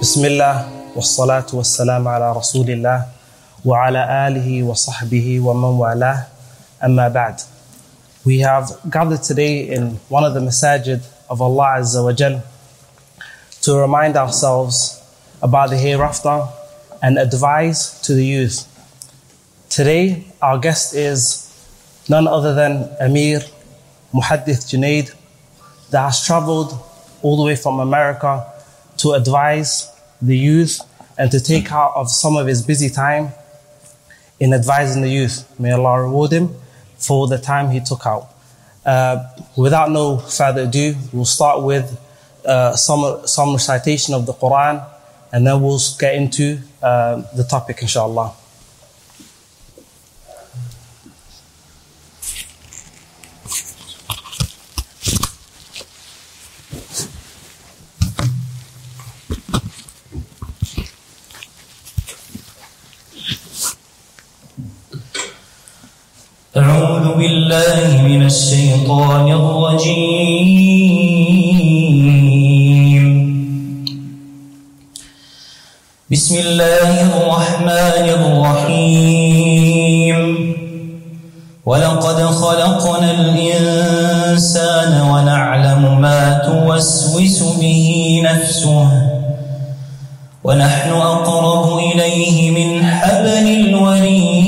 بسم الله والصلاة ala على رسول wa وعلى wa وصحبه wa والاه أما بعد We have gathered today in one of the masajid of Allah Azza wa Jal to remind ourselves about the hereafter and advise to the youth. Today, our guest is none other than Amir Muhadith Junaid that has traveled all the way from America to advise the youth and to take out of some of his busy time in advising the youth. May Allah reward him for the time he took out. Uh, without no further ado, we'll start with uh, some, some recitation of the Quran and then we'll get into uh, the topic, inshallah. بالله من الشيطان الرجيم. بسم الله الرحمن الرحيم. ولقد خلقنا الإنسان ونعلم ما توسوس به نفسه ونحن أقرب إليه من حبل الوريد.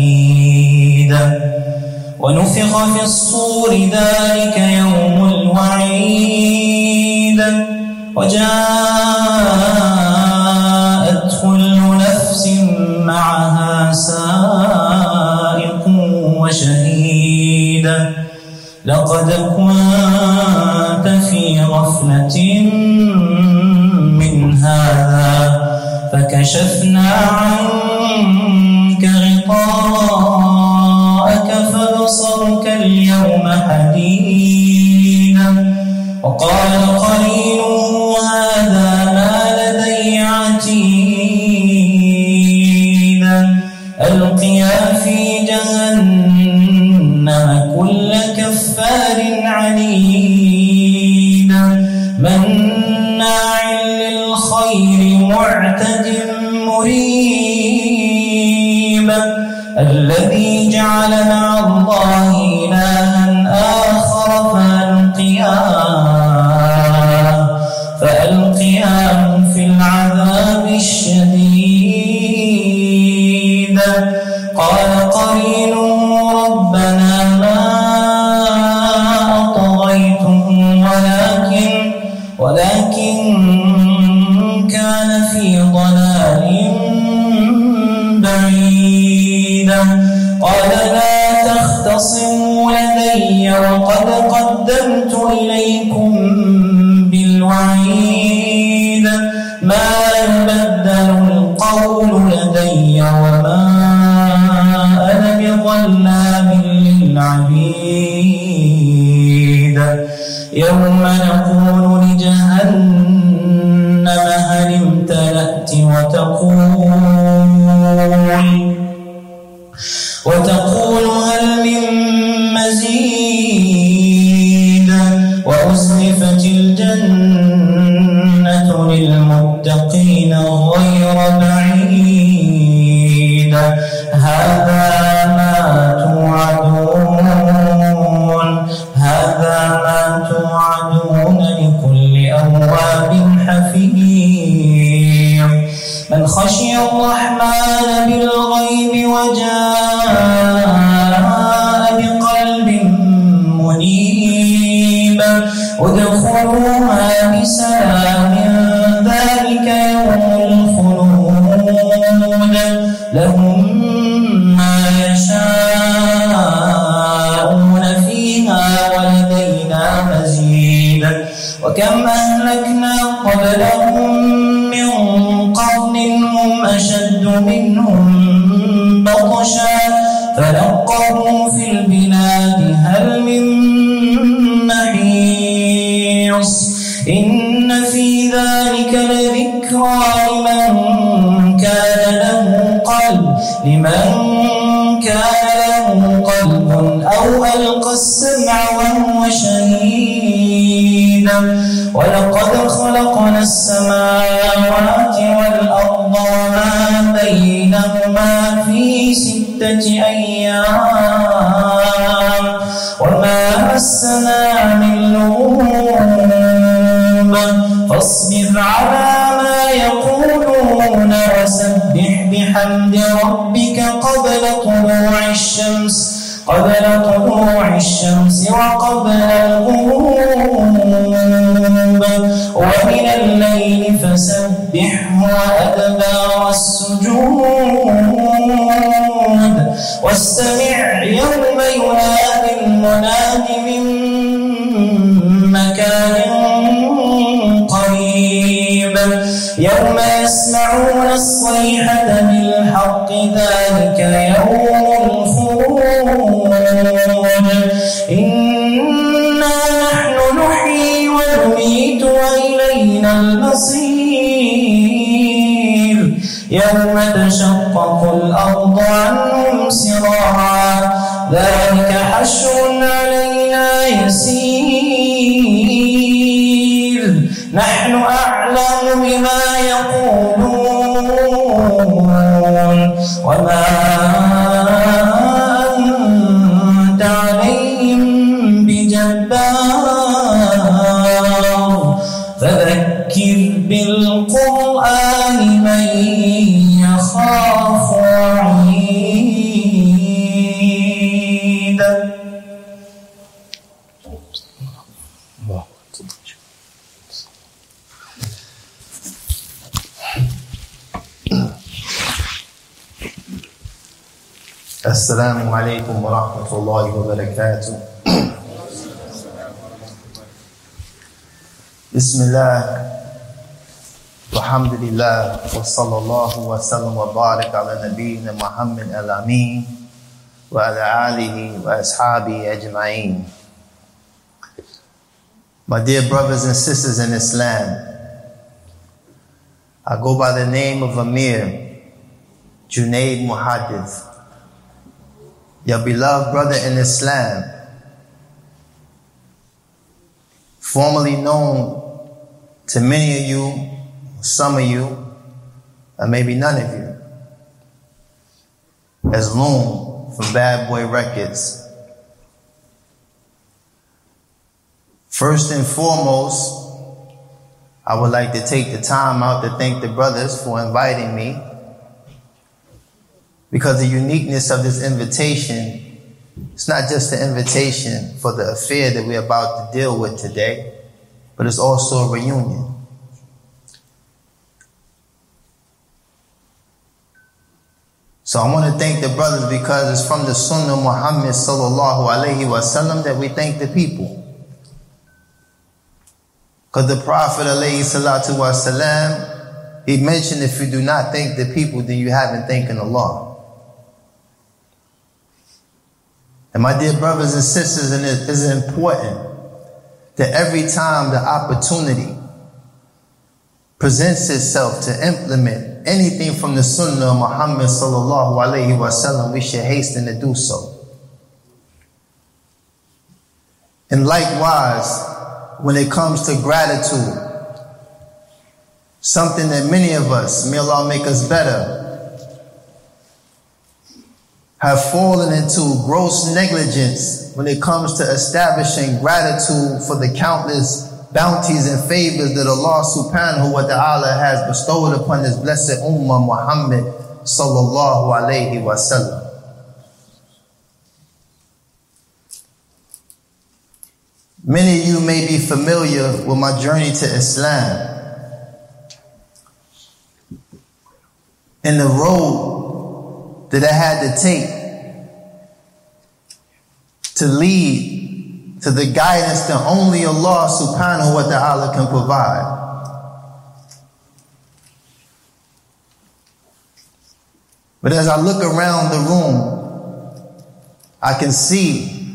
تحيدا ونفخ في الصور ذلك يوم الوعيد. وجاءت كل نفس معها سائق وشهيد. لقد كنت في غفلة من هذا فكشفنا عنك وقال لمن كان له قلب أو ألقى السمع وهو شهيد. ولقد خلقنا السماوات والأرض وما بينهما في ستة أيام. وما مسنا بحمد ربك قبل طلوع الشمس قبل طلوع الشمس وقبل الغروب. ومن الليل فسبحه وأدبار السجود. واستمع يوم ينادي المناد من مكان قريب. يوم يسمعون الصيحة بالحق ذلك يوم الخروج إنا نحن نحيي ونميت وإلينا المصير. يوم تشقق الأرض عنهم سراعا. ذلك وما السلام عليكم ورحمة الله وبركاته بسم الله والحمد لله وصلى الله وسلم وبارك على نبينا محمد الأمين وعلى آله وأصحابه أجمعين My dear brothers and sisters in Islam, I go by the name of Amir Junaid Muhaddith your beloved brother in Islam, formerly known to many of you, some of you, and maybe none of you, as Loon from Bad Boy Records. First and foremost, I would like to take the time out to thank the brothers for inviting me because the uniqueness of this invitation, it's not just an invitation for the affair that we're about to deal with today, but it's also a reunion. So I want to thank the brothers because it's from the Sunnah Muhammad sallallahu alaihi wasallam that we thank the people. Because the Prophet alayhi salatu wasalam, he mentioned if you do not thank the people, then you haven't thanking Allah. And my dear brothers and sisters, and it is important that every time the opportunity presents itself to implement anything from the Sunnah of Muhammad sallallahu alaihi wasallam, we should hasten to do so. And likewise, when it comes to gratitude, something that many of us, may Allah make us better, have fallen into gross negligence when it comes to establishing gratitude for the countless bounties and favors that Allah subhanahu wa ta'ala has bestowed upon His blessed Ummah Muhammad sallallahu alayhi wa sallam. Many of you may be familiar with my journey to Islam. And the road that I had to take to lead to the guidance that only Allah subhanahu wa ta'ala can provide. But as I look around the room, I can see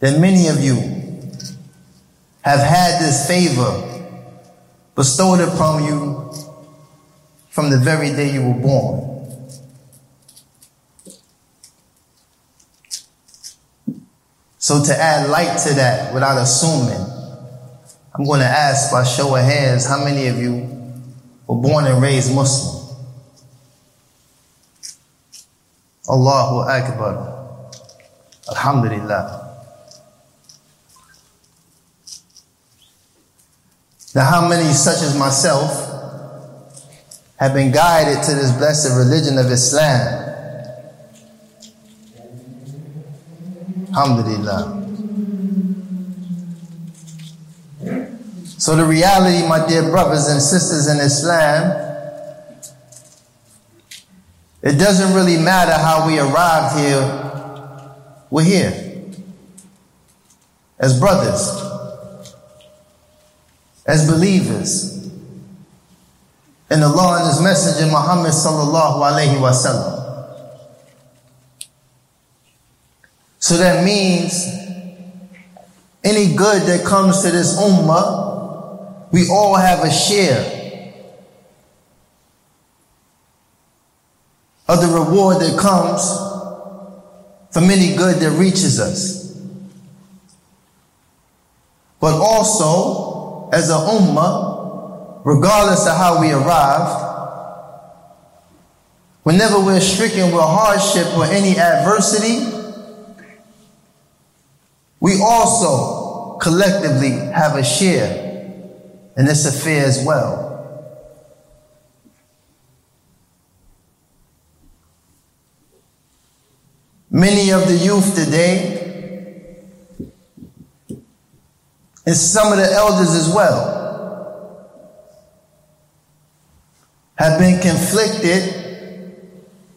that many of you have had this favor bestowed upon you from the very day you were born. So to add light to that without assuming, I'm going to ask by show of hands how many of you were born and raised Muslim? Allahu Akbar. Alhamdulillah. Now, how many, such as myself, have been guided to this blessed religion of Islam? Alhamdulillah. So, the reality, my dear brothers and sisters in Islam, it doesn't really matter how we arrived here, we're here. As brothers, as believers, in Allah and His Messenger Muhammad sallallahu alayhi wasallam. So that means any good that comes to this ummah, we all have a share of the reward that comes from any good that reaches us. But also, as a ummah, regardless of how we arrived, whenever we're stricken with hardship or any adversity, we also collectively have a share in this affair as well. Many of the youth today, and some of the elders as well, have been conflicted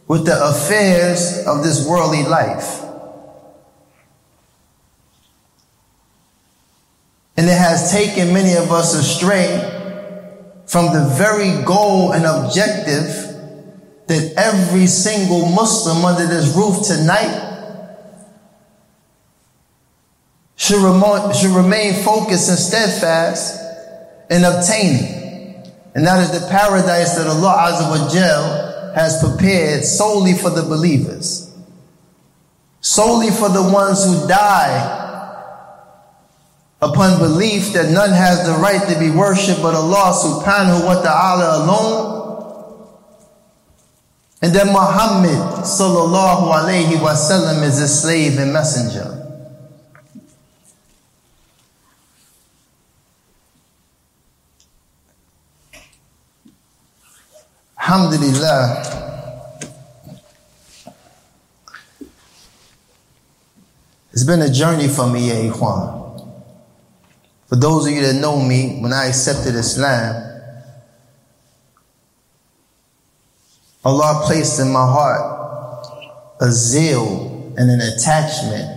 with the affairs of this worldly life. And it has taken many of us astray from the very goal and objective that every single Muslim under this roof tonight should remain, should remain focused and steadfast in obtaining. And that is the paradise that Allah Azza wa Jal has prepared solely for the believers. Solely for the ones who die upon belief that none has the right to be worshipped but Allah subhanahu wa ta'ala alone and that Muhammad sallallahu alayhi wasallam is a slave and messenger. Alhamdulillah. It's been a journey for me, ya For those of you that know me, when I accepted Islam, Allah placed in my heart a zeal and an attachment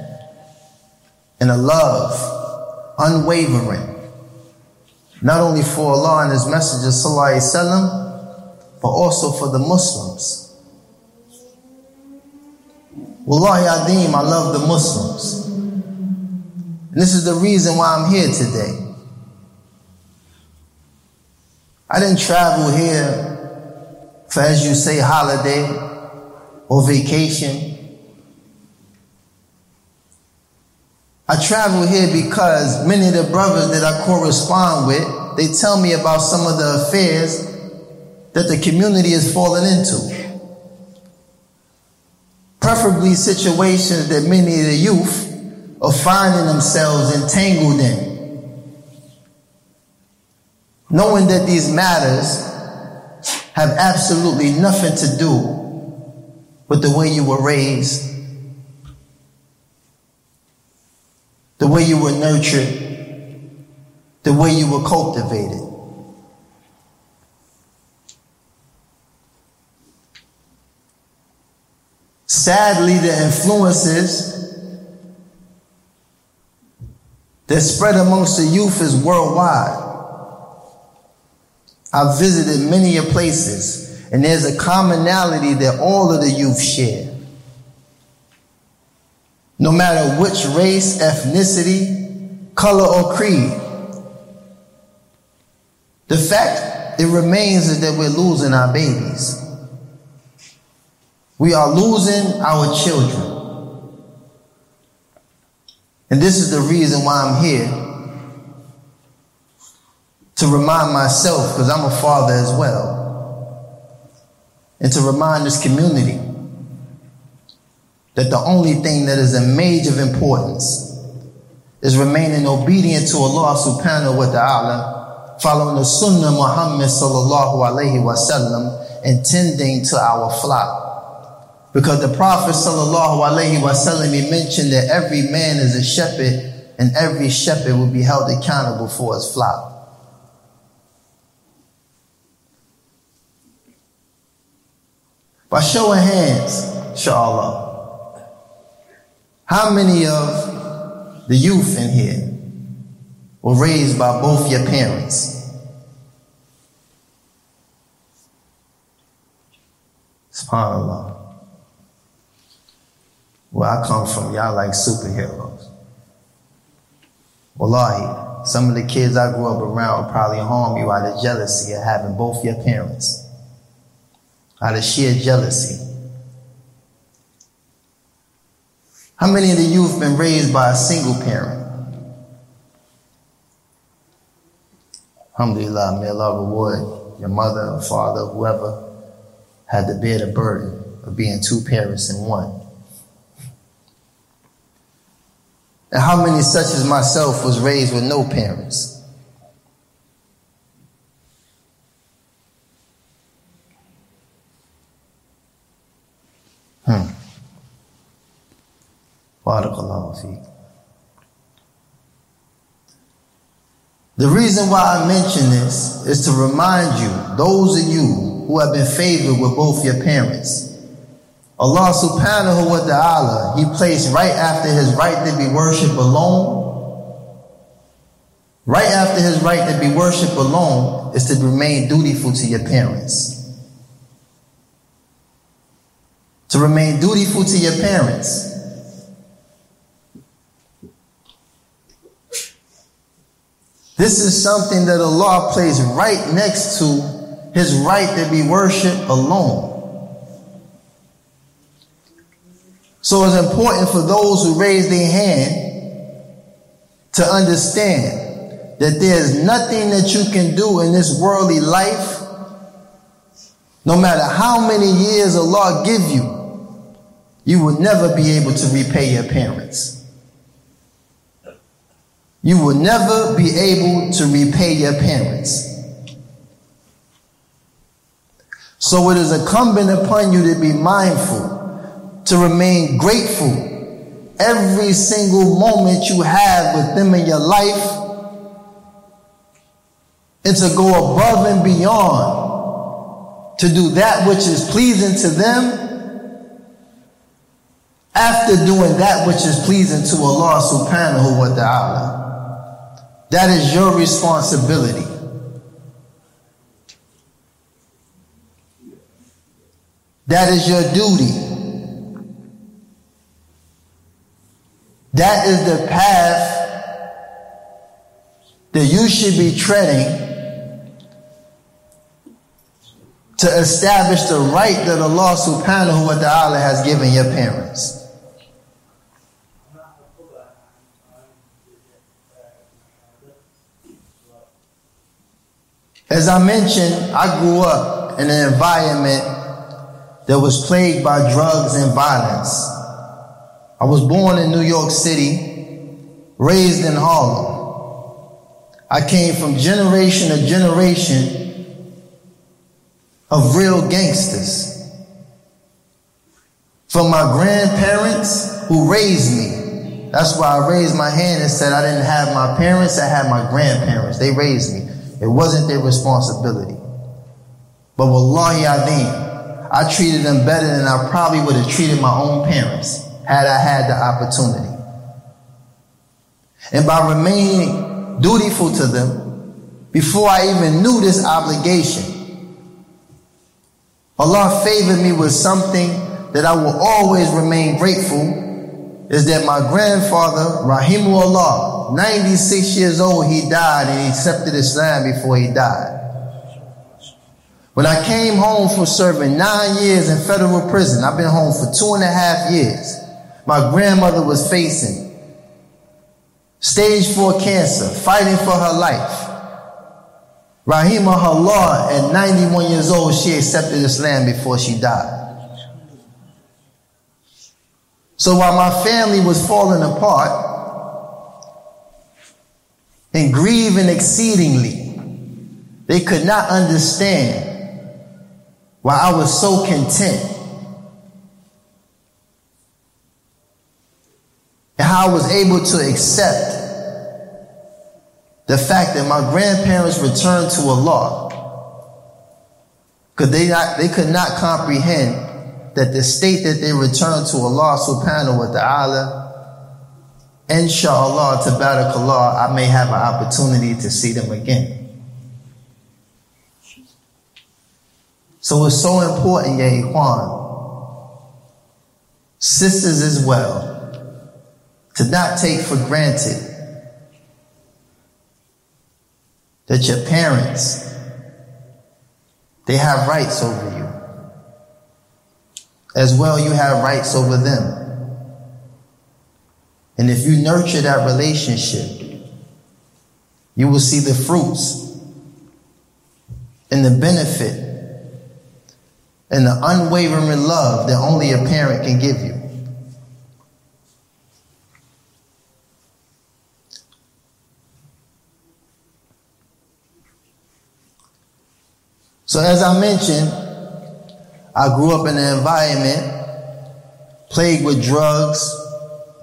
and a love unwavering, not only for Allah and His Messenger Wasallam, but also for the Muslims. Wallahi Adim, I love the Muslims. And this is the reason why I'm here today. I didn't travel here for as you say, holiday or vacation. I travel here because many of the brothers that I correspond with, they tell me about some of the affairs that the community has fallen into. Preferably situations that many of the youth are finding themselves entangled in. Knowing that these matters have absolutely nothing to do with the way you were raised, the way you were nurtured, the way you were cultivated. Sadly, the influences that spread amongst the youth is worldwide. I've visited many places, and there's a commonality that all of the youth share. No matter which race, ethnicity, color, or creed. The fact it remains is that we're losing our babies. We are losing our children. And this is the reason why I'm here to remind myself, because I'm a father as well, and to remind this community that the only thing that is a major importance is remaining obedient to Allah subhanahu wa ta'ala, following the sunnah of Muhammad sallallahu alayhi wa sallam, and tending to our flock. Because the Prophet sallallahu alaihi wasallam he mentioned that every man is a shepherd and every shepherd will be held accountable for his flock. By show of hands, inshallah, how many of the youth in here were raised by both your parents? SubhanAllah. Where I come from, y'all like superheroes. Wallahi, some of the kids I grew up around would probably harm you out of jealousy of having both your parents. Out of sheer jealousy. How many of the youth been raised by a single parent? Alhamdulillah, may Allah reward your mother or father, whoever had to bear the burden of being two parents in one. And how many, such as myself, was raised with no parents? Hmm. The reason why I mention this is to remind you, those of you who have been favored with both your parents, Allah subhanahu wa ta'ala, He placed right after His right to be worshiped alone, right after His right to be worshiped alone is to remain dutiful to your parents. To remain dutiful to your parents. This is something that Allah placed right next to His right to be worshiped alone. So it's important for those who raise their hand to understand that there's nothing that you can do in this worldly life, no matter how many years Allah give you, you will never be able to repay your parents. You will never be able to repay your parents. So it is incumbent upon you to be mindful to remain grateful every single moment you have with them in your life and to go above and beyond to do that which is pleasing to them after doing that which is pleasing to Allah subhanahu wa ta'ala. That is your responsibility. That is your duty. That is the path that you should be treading to establish the right that Allah subhanahu wa ta'ala has given your parents. As I mentioned, I grew up in an environment that was plagued by drugs and violence. I was born in New York City, raised in Harlem. I came from generation to generation of real gangsters. From my grandparents who raised me. That's why I raised my hand and said I didn't have my parents, I had my grandparents. They raised me. It wasn't their responsibility. But wallahi adim, I treated them better than I probably would have treated my own parents had I had the opportunity. And by remaining dutiful to them, before I even knew this obligation, Allah favored me with something that I will always remain grateful is that my grandfather, Rahimu Allah, 96 years old, he died and he accepted Islam before he died. When I came home from serving nine years in federal prison, I've been home for two and a half years. My grandmother was facing stage four cancer, fighting for her life. Rahima Rahimahullah, at 91 years old, she accepted Islam before she died. So while my family was falling apart and grieving exceedingly, they could not understand why I was so content and how I was able to accept the fact that my grandparents returned to Allah. Because they they could not comprehend that the state that they returned to Allah subhanahu wa ta'ala inshallah tabarakallah I may have an opportunity to see them again. So it's so important, Ya Ikhwan, sisters as well, to not take for granted that your parents, they have rights over you. As well, you have rights over them. And if you nurture that relationship, you will see the fruits and the benefit and the unwavering love that only a parent can give you. So, as I mentioned, I grew up in an environment plagued with drugs,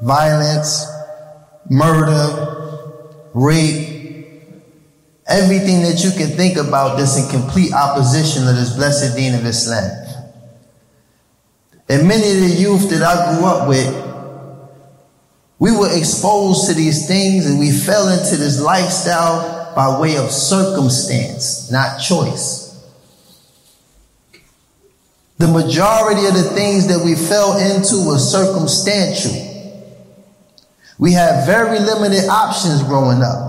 violence, murder, rape, Everything that you can think about that's in complete opposition to this blessed deen of Islam. And many of the youth that I grew up with, we were exposed to these things and we fell into this lifestyle by way of circumstance, not choice. The majority of the things that we fell into were circumstantial. We had very limited options growing up.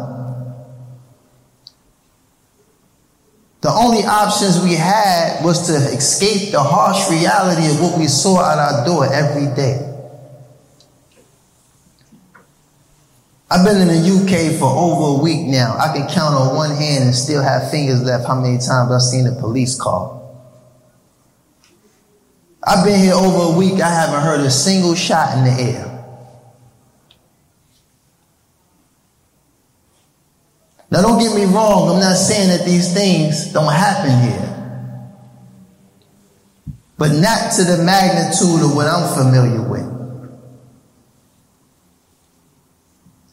The only options we had was to escape the harsh reality of what we saw at our door every day. I've been in the UK for over a week now. I can count on one hand and still have fingers left how many times I've seen a police car. I've been here over a week. I haven't heard a single shot in the air. Now, don't get me wrong, I'm not saying that these things don't happen here, but not to the magnitude of what I'm familiar with.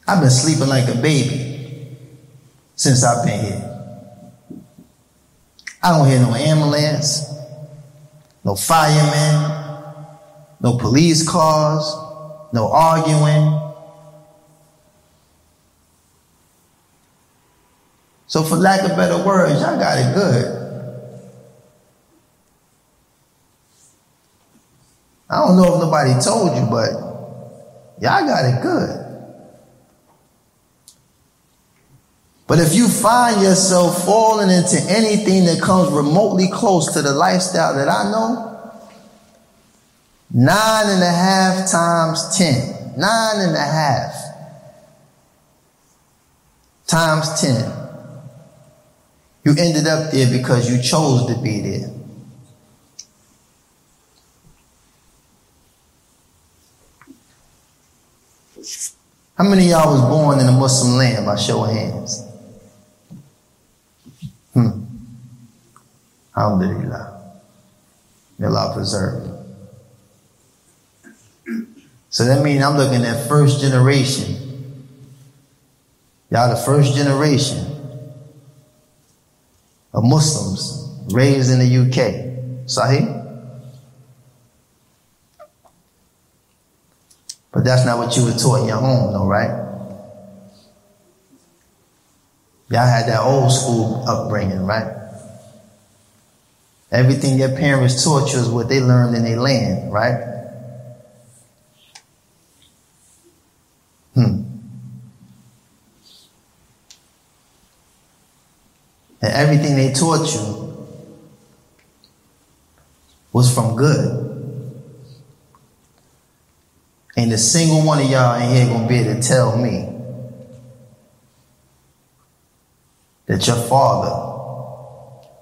I've been sleeping like a baby since I've been here. I don't hear no ambulance, no firemen, no police cars, no arguing. So for lack of better words, y'all got it good. I don't know if nobody told you, but y'all got it good. But if you find yourself falling into anything that comes remotely close to the lifestyle that I know, nine and a half times ten, nine and a half times ten you ended up there because you chose to be there. How many y'all was born in a Muslim land by show of hands? Alhamdulillah. May Allah preserve. So that means I'm looking at first generation. Y'all the first generation of Muslims raised in the UK. Sahih? But that's not what you were taught in your home, though, right? Y'all had that old school upbringing, right? Everything your parents taught you is what they learned in their land, right? Hmm. And everything they taught you was from good. Ain't a single one of y'all in here gonna be able to tell me that your father,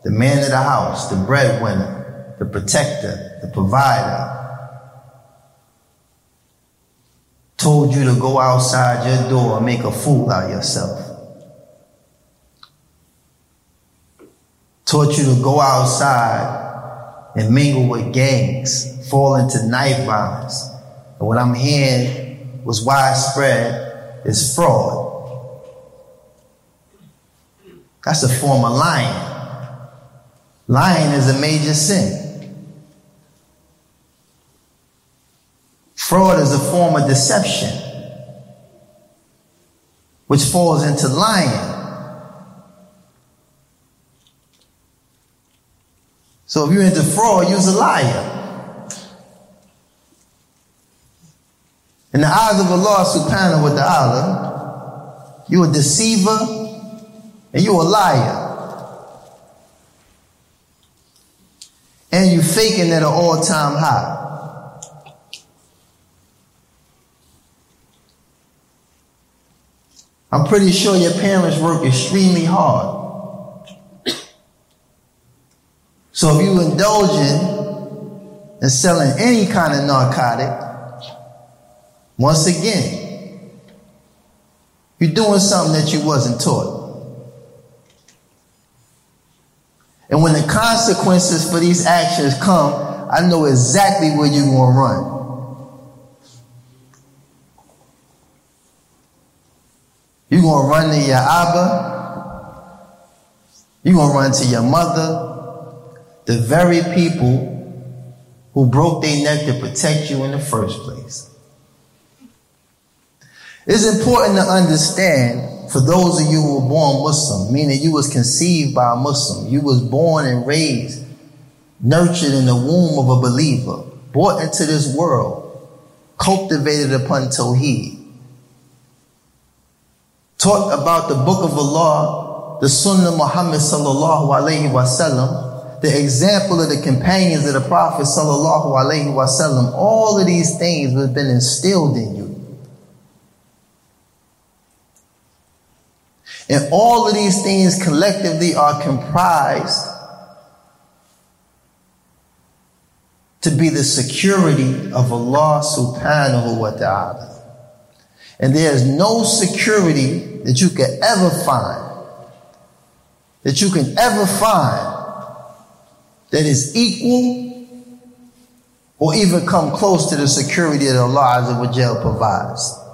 the man of the house, the breadwinner, the protector, the provider, told you to go outside your door and make a fool out of yourself. Taught you to go outside and mingle with gangs, fall into knife violence. And what I'm hearing was widespread is fraud. That's a form of lying. Lying is a major sin. Fraud is a form of deception, which falls into lying. So if you're into fraud, you're a liar. In the eyes of Allah subhanahu wa ta'ala, you're a deceiver and you're a liar. And you faking at an all-time high. I'm pretty sure your parents work extremely hard. So if you indulging in selling any kind of narcotic, once again, you're doing something that you wasn't taught. And when the consequences for these actions come, I know exactly where you're going to run. You're going to run to your Abba. You're going to run to your mother. The very people who broke their neck to protect you in the first place. It's important to understand for those of you who were born Muslim, meaning you was conceived by a Muslim, you was born and raised, nurtured in the womb of a believer, brought into this world, cultivated upon Tawheed, taught about the book of Allah, the Sunnah of Muhammad sallallahu alaihi wasallam, the example of the companions of the Prophet sallallahu alaihi wasallam, all of these things have been instilled in you. And all of these things collectively are comprised to be the security of Allah subhanahu wa ta'ala. And there is no security that you can ever find, that you can ever find that is equal or even come close to the security that Allah Azza wa provides.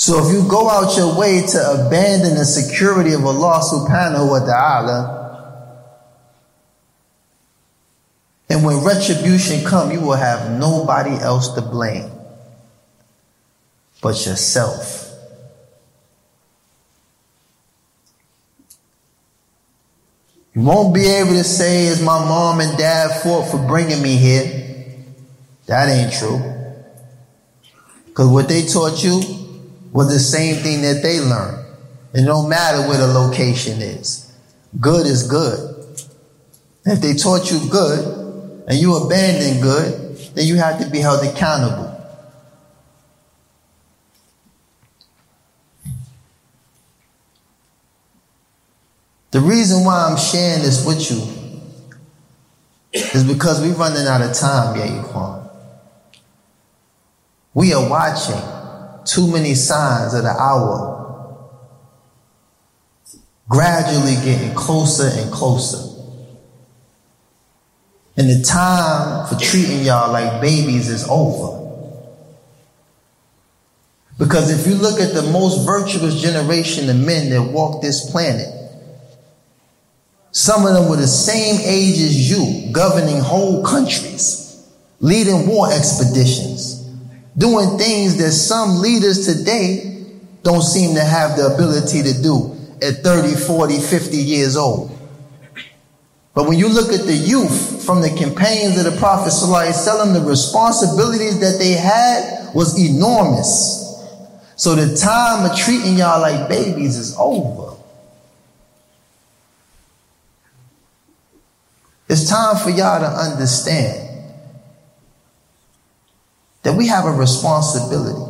So if you go out your way to abandon the security of Allah subhanahu wa ta'ala, and when retribution come, you will have nobody else to blame but yourself. You won't be able to say, "Is my mom and dad fault for bringing me here?" That ain't true. Because what they taught you was the same thing that they learned. It don't matter where the location is. Good is good. If they taught you good and you abandon good, then you have to be held accountable. The reason why I'm sharing this with you is because we're running out of time, Ya Ikhwan. We are watching too many signs of the hour gradually getting closer and closer. And the time for treating y'all like babies is over. Because if you look at the most virtuous generation of men that walk this planet, some of them were the same age as you, governing whole countries, leading war expeditions, doing things that some leaders today don't seem to have the ability to do at 30, 40, 50 years old. But when you look at the youth from the campaigns of the Prophet ﷺ, the responsibilities that they had was enormous. So the time of treating y'all like babies is over. It's time for y'all to understand that we have a responsibility.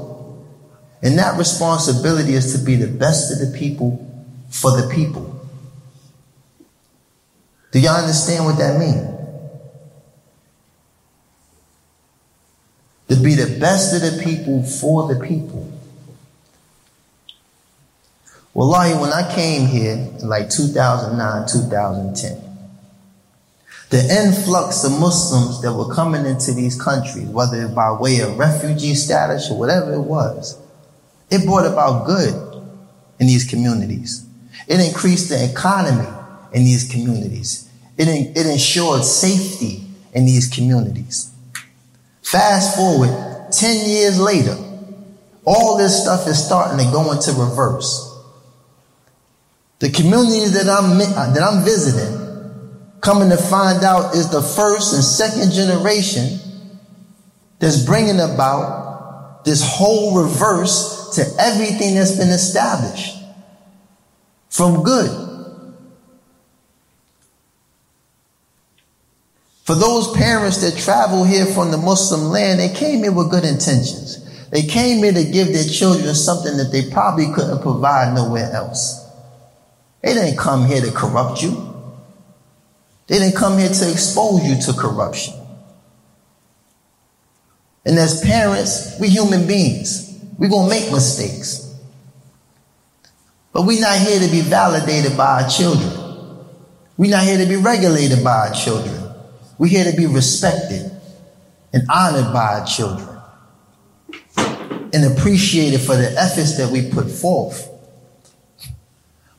And that responsibility is to be the best of the people for the people. Do y'all understand what that means? To be the best of the people for the people. Wallahi, when I came here in like 2009, 2010, the influx of Muslims that were coming into these countries, whether by way of refugee status or whatever it was, it brought about good in these communities. It increased the economy in these communities. It, it ensured safety in these communities. Fast forward 10 years later, all this stuff is starting to go into reverse. The communities that I'm, that I'm visiting, coming to find out is the first and second generation that's bringing about this whole reverse to everything that's been established from good. For those parents that travel here from the Muslim land, they came here with good intentions. They came here to give their children something that they probably couldn't provide nowhere else. They didn't come here to corrupt you. They didn't come here to expose you to corruption. And as parents, we're human beings. We're going to make mistakes. But we're not here to be validated by our children. We're not here to be regulated by our children. We're here to be respected and honored by our children and appreciated for the efforts that we put forth.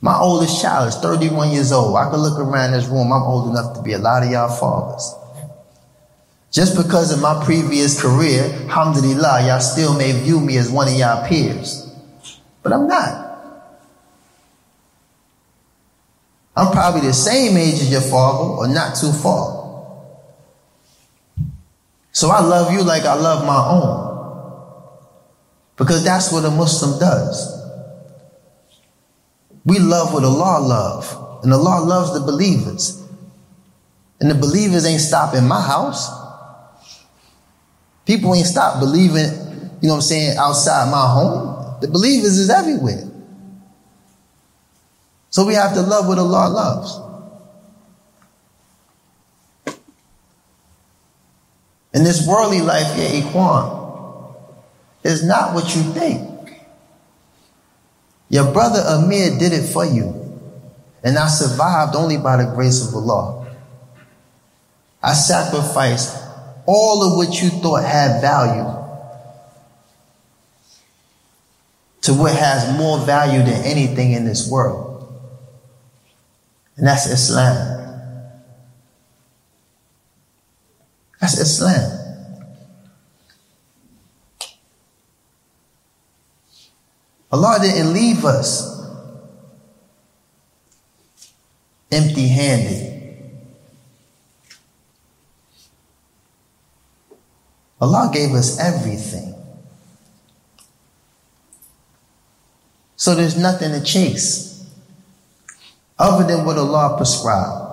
My oldest child is 31 years old. I can look around this room. I'm old enough to be a lot of y'all fathers. Just because of my previous career, alhamdulillah, y'all still may view me as one of y'all peers. But I'm not. I'm probably the same age as your father or not too far. So I love you like I love my own. Because that's what a Muslim does. We love what Allah love. And Allah loves the believers. And the believers ain't stopping my house. People ain't stop believing, you know what I'm saying, outside my home. The believers is everywhere. So we have to love what Allah loves. And this worldly life, Ya Ikhwan, is not what you think. Your brother Amir did it for you. And I survived only by the grace of Allah. I sacrificed all of what you thought had value to what has more value than anything in this world. And that's Islam. That's Islam. Allah didn't leave us empty handed. Allah gave us everything. So there's nothing to chase other than what Allah prescribed.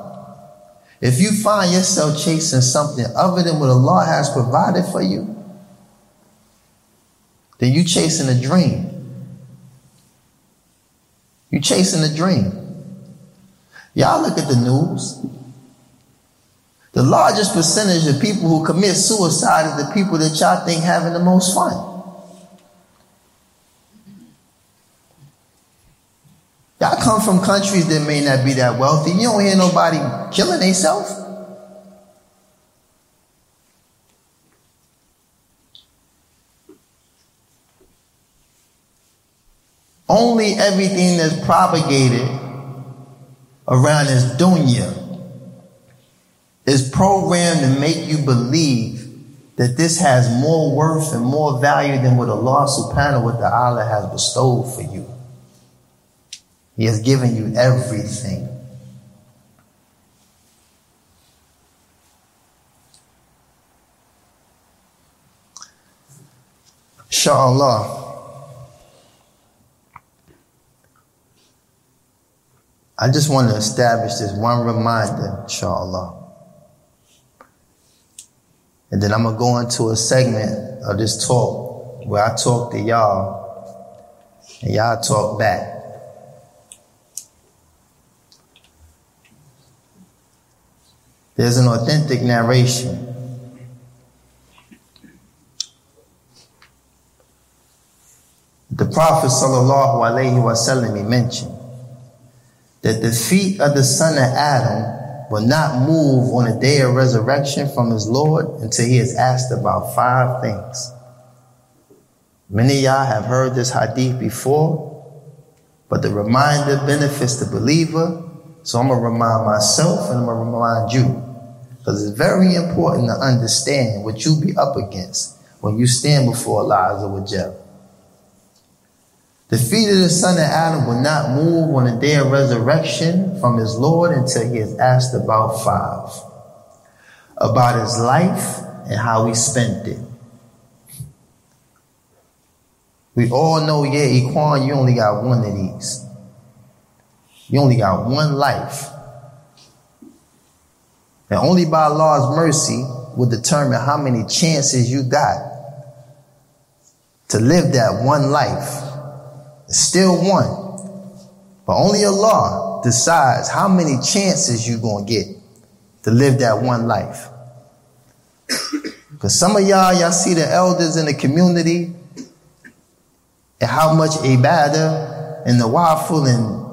If you find yourself chasing something other than what Allah has provided for you, then you're chasing a dream. You chasing a dream. Y'all look at the news. The largest percentage of people who commit suicide is the people that y'all think having the most fun. Y'all come from countries that may not be that wealthy. You don't hear nobody killing themselves. Only everything that's propagated around this dunya is programmed to make you believe that this has more worth and more value than what Allah subhanahu wa ta'ala has bestowed for you. He has given you everything. Inshallah. I just want to establish this one reminder, inshallah. And then I'm going to go into a segment of this talk where I talk to y'all and y'all talk back. There's an authentic narration. The Prophet sallallahu alaihi wasallam he mentioned that the feet of the son of Adam will not move on the day of resurrection from his Lord until he is asked about five things. Many of y'all have heard this hadith before, but the reminder benefits the believer. So I'm going to remind myself and I'm going to remind you. Because it's very important to understand what you'll be up against when you stand before Allah Azza wa. The feet of the son of Adam will not move on the day of resurrection from his Lord until he is asked about five. About his life and how he spent it. We all know, Ya Ikhwan, you only got one of these. You only got one life. And only by Allah's mercy will determine how many chances you got to live that one life. It's still one. But only Allah decides how many chances you're going to get to live that one life. Because some of y'all, y'all see the elders in the community and how much ibadah and the waffle and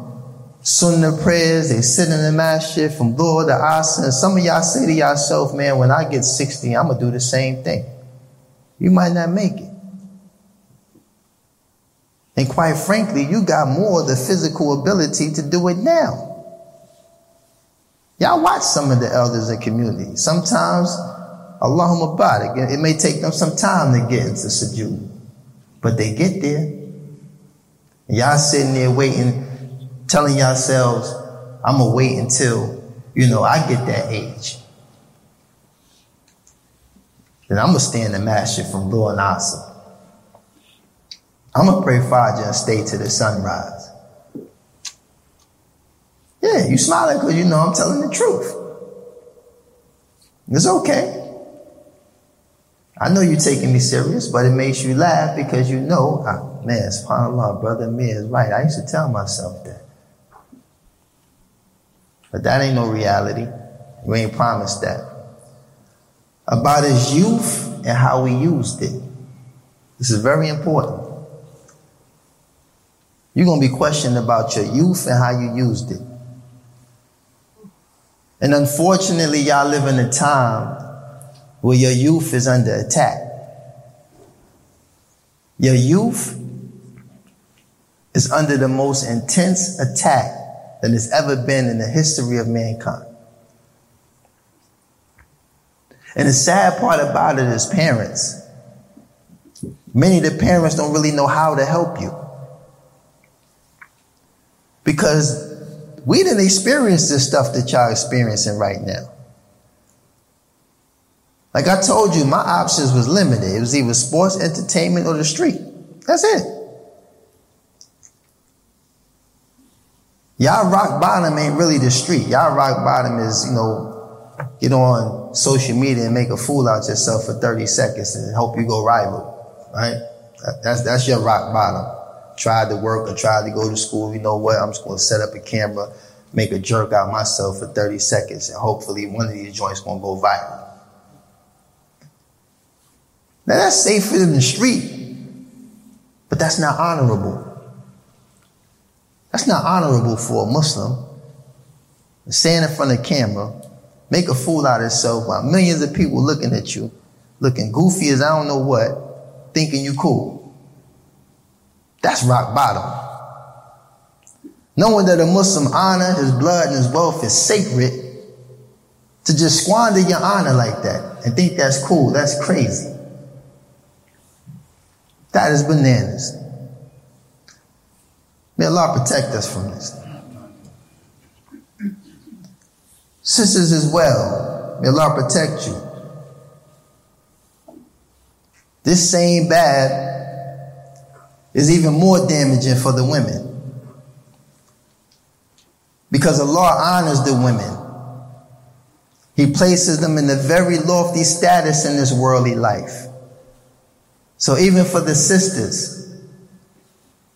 sunnah prayers, they sit in the masjid from Dhuhr to Asr. Some of y'all say to yourself, man, when I get 60, I'm going to do the same thing. You might not make it. And quite frankly, you got more of the physical ability to do it now. Y'all watch some of the elders in community. Sometimes, Allahumma barik, it may take them some time to get into sujood. But they get there. y'all sitting there waiting, telling yourselves, I'm gonna wait until, you know, I get that age. Then I'm gonna stand the masjid from and Asr. I'm gonna pray Fajr and stay to the sunrise. Yeah, you smiling because you know I'm telling the truth. It's okay. I know you're taking me serious, but it makes you laugh because you know, ah, man, subhanAllah, brother me is right. I used to tell myself that. But that ain't no reality. We ain't promised that. About his youth and how he used it. This is very important. You're going to be questioned about your youth and how you used it. And unfortunately, y'all live in a time where your youth is under attack. Your youth is under the most intense attack that has ever been in the history of mankind. And the sad part about it is parents. Many of the parents don't really know how to help you. Because we didn't experience this stuff that y'all experiencing right now. Like I told you, my options was limited. It was either sports, entertainment, or the street. That's it. Y'all rock bottom ain't really the street. Y'all rock bottom is, you know, get on social media and make a fool out yourself for 30 seconds and hope you go rival. Right? That's, that's your rock bottom tried to work or tried to go to school, you know what? I'm just going to set up a camera, make a jerk out myself for 30 seconds, and hopefully one of these joints going to go viral. Now that's safer than the street, but that's not honorable. That's not honorable for a Muslim. Stand in front of the camera, make a fool out of yourself while millions of people looking at you, looking goofy as I don't know what, thinking you cool. That's rock bottom. Knowing that a Muslim honor, his blood and his wealth is sacred, to just squander your honor like that and think that's cool. That's crazy. That is bananas. May Allah protect us from this. Sisters as well, may Allah protect you. This same bad is even more damaging for the women. Because Allah honors the women. He places them in a very lofty status in this worldly life. So even for the sisters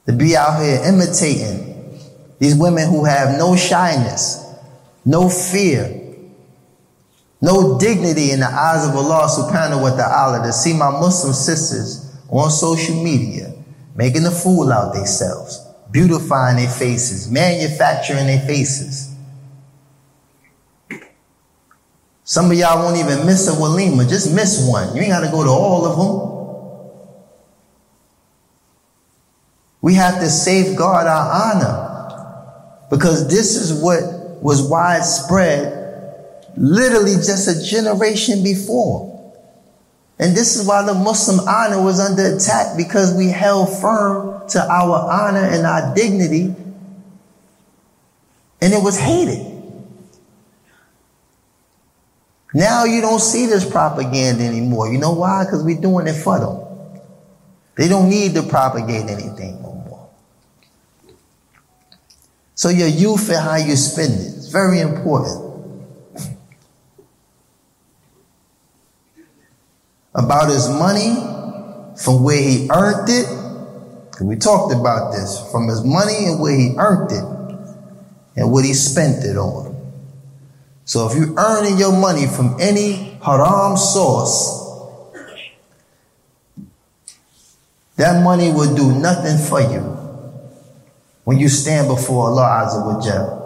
to be out here imitating these women who have no shyness, no fear, no dignity in the eyes of Allah subhanahu wa ta'ala to see my Muslim sisters on social media making a fool out themselves, beautifying their faces, manufacturing their faces. Some of y'all won't even miss a walima, just miss one. You ain't got to go to all of them. We have to safeguard our honor because this is what was widespread literally just a generation before. And this is why the Muslim honor was under attack because we held firm to our honor and our dignity and it was hated. Now you don't see this propaganda anymore. You know why? Because we're doing it for them. They don't need to propagate anything no more. So your youth and how you spend it is very important. About his money from where he earned it. We talked about this from his money and where he earned it and what he spent it on. So if you're earning your money from any haram source, that money will do nothing for you when you stand before Allah Azza wa Jalla.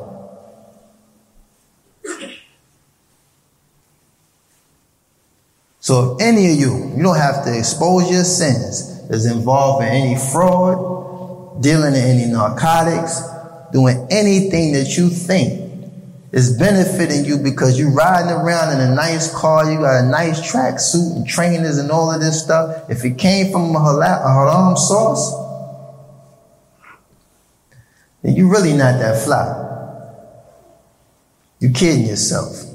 So if any of you, you don't have to expose your sins, is involved in any fraud, dealing in any narcotics, doing anything that you think is benefiting you because you're riding around in a nice car, you got a nice track suit and trainers and all of this stuff. If it came from a, halal, a haram source, then you're really not that fly. You're kidding yourself.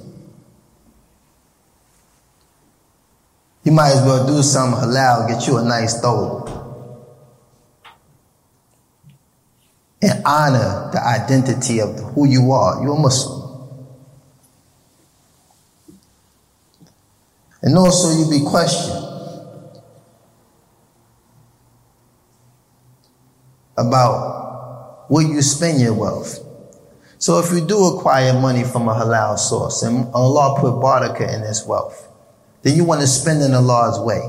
You might as well do some halal, get you a nice thobe. And honor the identity of who you are. You're a Muslim. And also you be questioned about where you spend your wealth. So if you do acquire money from a halal source and Allah put barakah in this wealth, then you want to spend in Allah's way.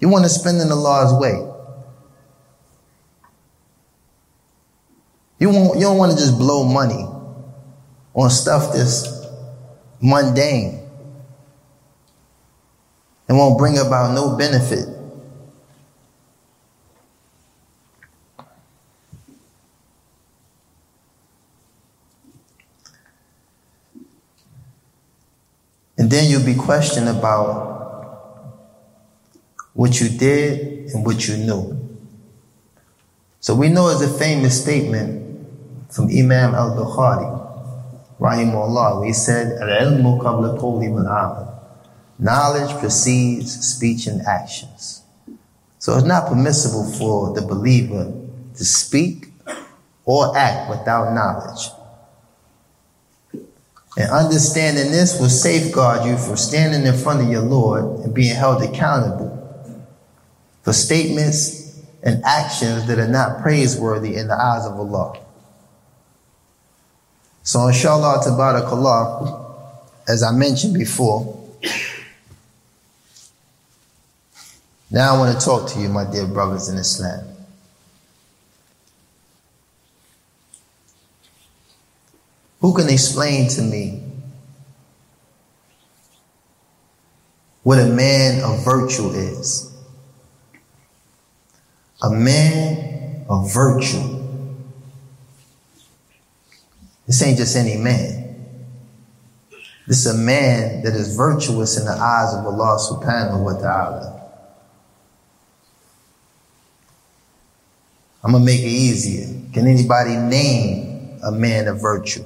You want to spend in Allah's way. You, won't, you don't want to just blow money on stuff that's mundane and won't bring about no benefit. And then you'll be questioned about what you did and what you knew. So we know it's a famous statement from Imam al-Bukhari, rahimahullah, where he said, Al-ilmu qabla Knowledge precedes speech and actions. So it's not permissible for the believer to speak or act without knowledge. And understanding this will safeguard you from standing in front of your Lord and being held accountable for statements and actions that are not praiseworthy in the eyes of Allah. So inshallah tabarakallah, as I mentioned before, now I want to talk to you, my dear brothers in Islam. Who can explain to me what a man of virtue is? A man of virtue. This ain't just any man. This is a man that is virtuous in the eyes of Allah subhanahu wa ta'ala. I'm gonna make it easier. Can anybody name a man of virtue?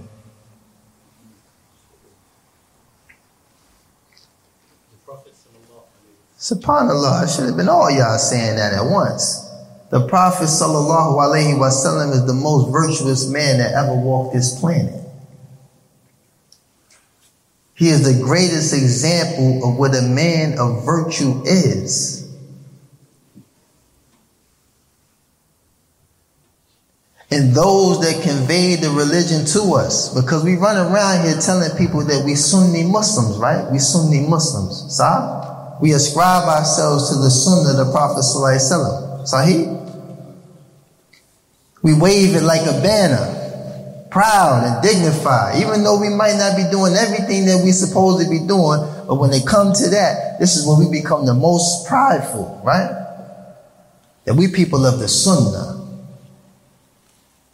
SubhanAllah, it should have been all y'all saying that at once. The Prophet sallallahu alaihi wasallam is the most virtuous man that ever walked this planet. He is the greatest example of what a man of virtue is. And those that convey the religion to us, because we run around here telling people that we Sunni Muslims, right? We Sunni Muslims. Sah? We ascribe ourselves to the Sunnah of the Prophet Sahih? We wave it like a banner proud and dignified, even though we might not be doing everything that we're supposed to be doing. But when they come to that, this is when we become the most prideful, right? That we people of the Sunnah,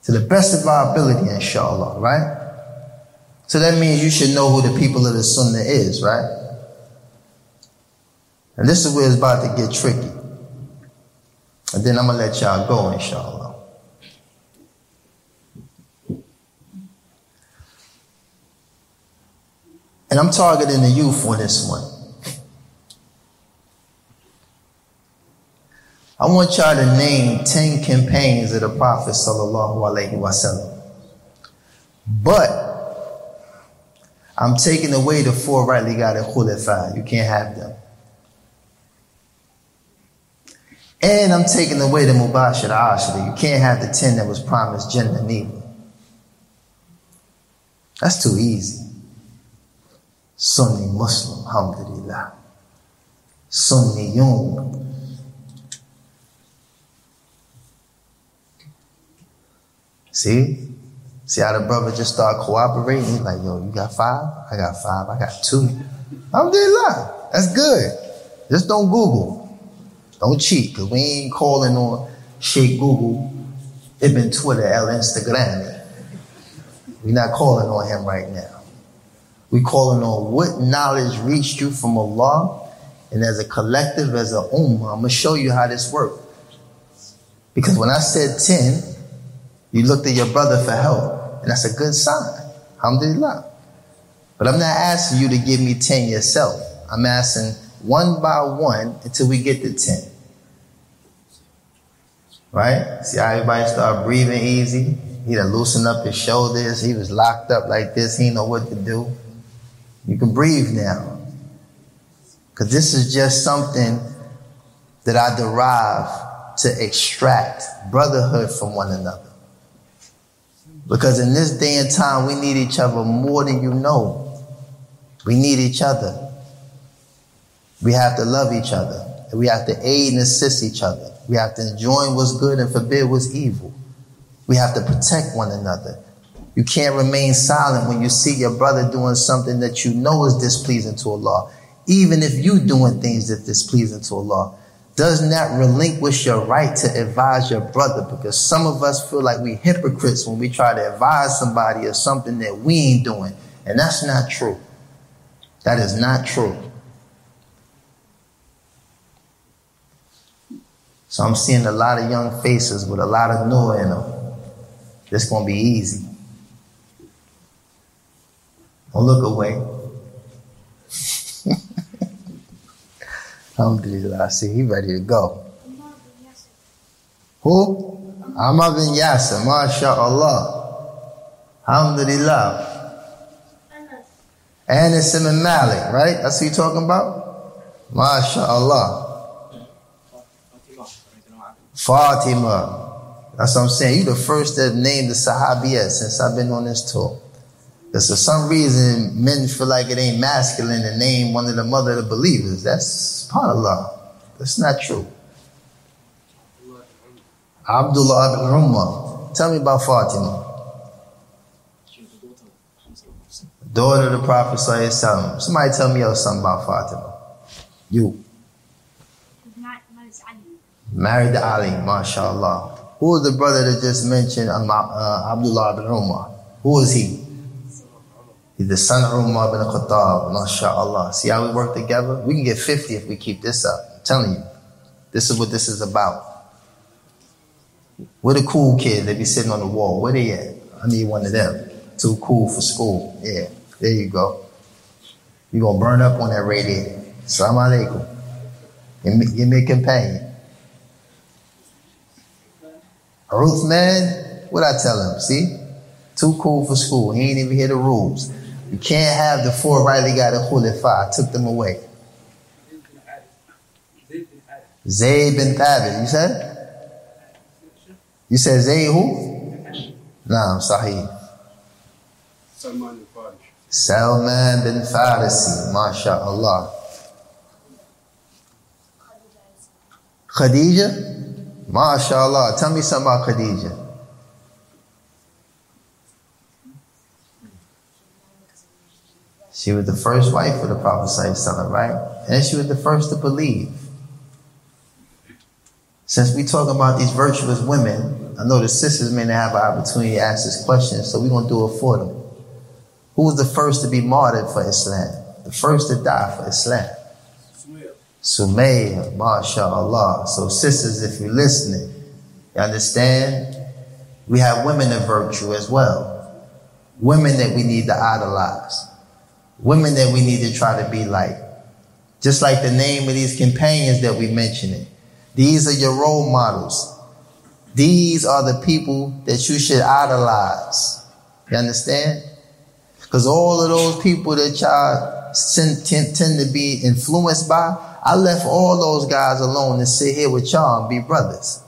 to the best of our ability, inshallah, right? So that means you should know who the people of the Sunnah is, right? And this is where it's about to get tricky. And then I'm gonna let y'all go, inshallah. And I'm targeting the youth on this one. I want y'all to name 10 campaigns of the Prophet sallallahu alaihi wasallam. But I'm taking away the four rightly guided khulafa. You can't have them. And I'm taking away the mubashir ashra. You can't have the 10 that was promised Jannah neither. That's too easy. Sunni Muslim, alhamdulillah. Sunni Sunniyun. See? See how the brother just start cooperating? He's like, yo, you got five? I got five. I got two. Alhamdulillah. That's good. Just don't Google. Don't cheat, because we ain't calling on Sheikh Google, Ibn Twitter, El Instagram. We're not calling on him right now. We're calling on what knowledge reached you from Allah. And as a collective, as a ummah, I'm going to show you how this works. Because when I said 10, you looked at your brother for help. And that's a good sign. Alhamdulillah. But I'm not asking you to give me 10 yourself. I'm asking one by one until we get to 10. Right? See how everybody start breathing easy? He done loosened up his shoulders. He was locked up like this. He know what to do. You can breathe now. Because this is just something that I derive to extract brotherhood from one another. Because in this day and time, we need each other more than you know. We need each other. We have to love each other. And we have to aid and assist each other. We have to enjoin what's good and forbid what's evil. We have to protect one another. You can't remain silent when you see your brother doing something that you know is displeasing to Allah. Even if you doing things that displeasing to Allah. Does not relinquish your right to advise your brother because some of us feel like we hypocrites when we try to advise somebody of something that we ain't doing. And that's not true. That is not true. So I'm seeing a lot of young faces with a lot of no in them. This to be easy. Don't look away. Alhamdulillah. See, he ready to go. Who? Ammar bin Yasir. MashaAllah. Alhamdulillah. Anas ibn Malik, right? That's who you talking about? MashaAllah. Fatima. That's what I'm saying. You the first that named the Sahabiyah since I've been on this tour. Because for some reason, men feel like it ain't masculine to name one of the mother of the believers. That's part of law. That's not true. Abdullah ibn Umar. Tell me about Fatima. Daughter of the Prophet Somebody tell me else something about Fatima. You. Married Ali, mashallah. Who was the brother that just mentioned uh, Abdullah ibn Umar? Who is he? He's the son of Umar bin Khattab, mashallah. See how we work together? We can get 50 if we keep this up. I'm telling you. This is what this is about. Where the cool kids They be sitting on the wall? Where they at? I need one of them. Too cool for school. Yeah, there you go. You're going to burn up on that radiator. Assalamu alaikum. Give me, give me a companion. Ruth, man, what I tell him? See? Too cool for school. He ain't even hear the rules. You can't have the four rightly got a khulafah. I took them away. Zayd bin Thabit, you said? You said Zayd who? Naam, Sahih. Salman bin Farisi. Salman bin Farisi, MashaAllah. Khadija? MashaAllah. Tell me something about Khadija. She was the first wife of the Prophet, right? And she was the first to believe. Since we talk about these virtuous women, I know the sisters may not have an opportunity to ask this question, so we're going to do it for them. Who was the first to be martyred for Islam? The first to die for Islam? Sumayya, mashallah. So sisters, if you're listening, you understand? We have women of virtue as well. Women that we need to idolize. Women that we need to try to be like. Just like the name of these companions that we mentioned. These are your role models. These are the people that you should idolize. You understand? Because all of those people that y'all tend, tend to be influenced by, I left all those guys alone and sit here with y'all and be brothers.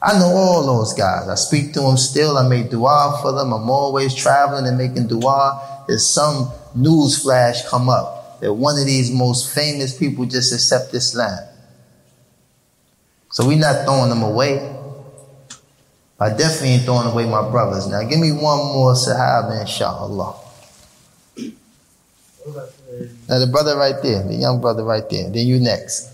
I know all those guys. I speak to them still. I make dua for them. I'm always traveling and making dua. There's some news flash come up that one of these most famous people just accept Islam. So we're not throwing them away. I definitely ain't throwing away my brothers. Now give me one more Sahaba, inshallah. Now the brother right there, the young brother right there. Then you next.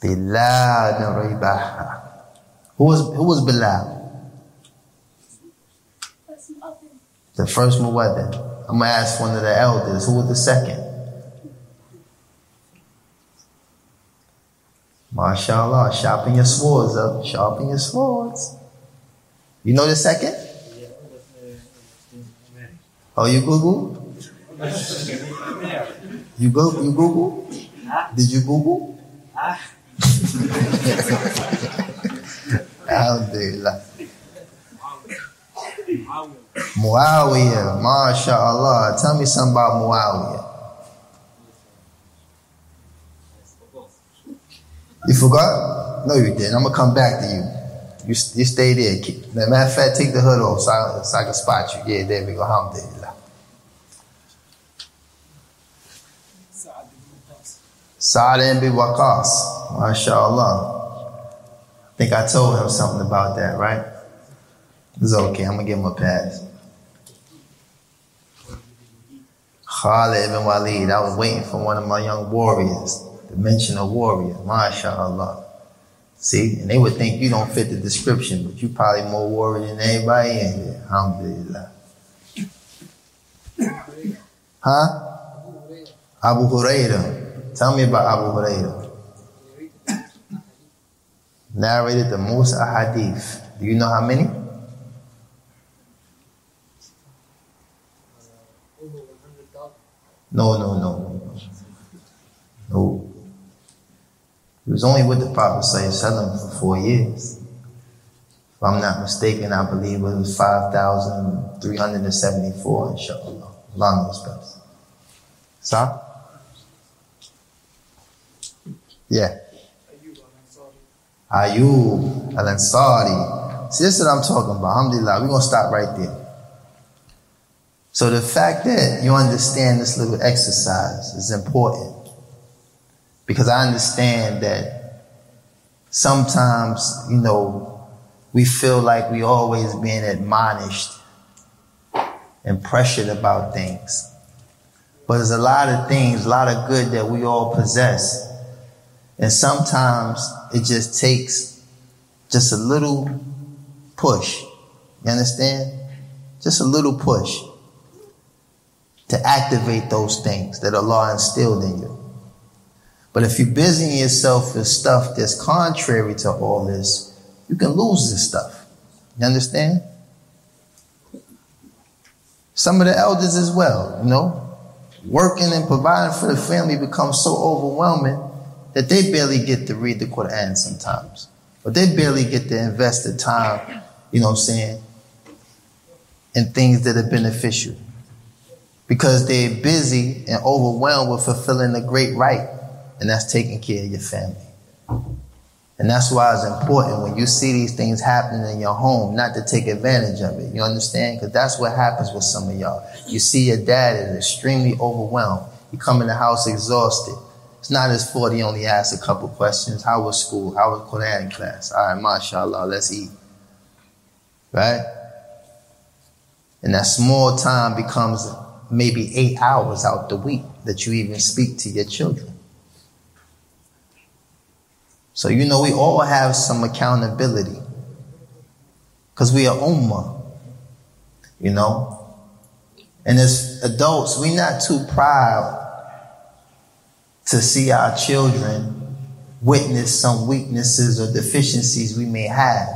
Bilal bin Rabaha. Who was who was Bilal? The first muwaddin. I'm gonna ask one of the elders. Who was the second? MashaAllah, sharpen your swords up. Sharpen your swords. You know the second? Oh, you Google? You go you Google? Did you Google? Alhamdulillah. Muawiyah, mashallah. Tell me something about Muawiyah. You forgot? No, you didn't. I'm gonna come back to you. You, you stay there. Matter of fact, take the hood off so I, so I can spot you. Yeah, there we go. Alhamdulillah. Sa'ad ibn Waqas, mashallah. I think I told him something about that, right? It's okay, I'm gonna give him a pass. Khalid ibn Walid, I was waiting for one of my young warriors to mention a warrior, mashallah. See, and they would think you don't fit the description, but you probably more warrior than anybody in here. Alhamdulillah. Huh? Abu Hurairah. Tell me about Abu Hurairah. Narrated the most ahadith. Do you know how many? No, no, no. No. He was only with the Prophet for four years. If I'm not mistaken, I believe it was 5,374, inshallah. Allah knows best. Stop. Yeah. Ayub al Ansari. See, this is what I'm talking about. Alhamdulillah. We're going to stop right there. So the fact that you understand this little exercise is important because I understand that sometimes, you know, we feel like we always being admonished and pressured about things. But there's a lot of things, a lot of good that we all possess and sometimes it just takes just a little push. You understand? Just a little push to activate those things that Allah instilled in you. But if you're busying yourself with stuff that's contrary to all this, you can lose this stuff. You understand? Some of the elders as well, you know, working and providing for the family becomes so overwhelming that they barely get to read the Quran sometimes. But they barely get to invest the time, you know what I'm saying, in things that are beneficial. Because they're busy and overwhelmed with fulfilling the great right, and that's taking care of your family. And that's why it's important when you see these things happening in your home, not to take advantage of it. You understand? Because that's what happens with some of y'all. You see your dad is extremely overwhelmed. You come in the house exhausted. It's not his fault he only asks a couple questions. How was school? How was Quran class? All right, mashallah, let's eat. Right? And that small time becomes maybe eight hours out the week that you even speak to your children. So, you know, we all have some accountability because we are ummah, you know. And as adults, we're not too proud to see our children witness some weaknesses or deficiencies we may have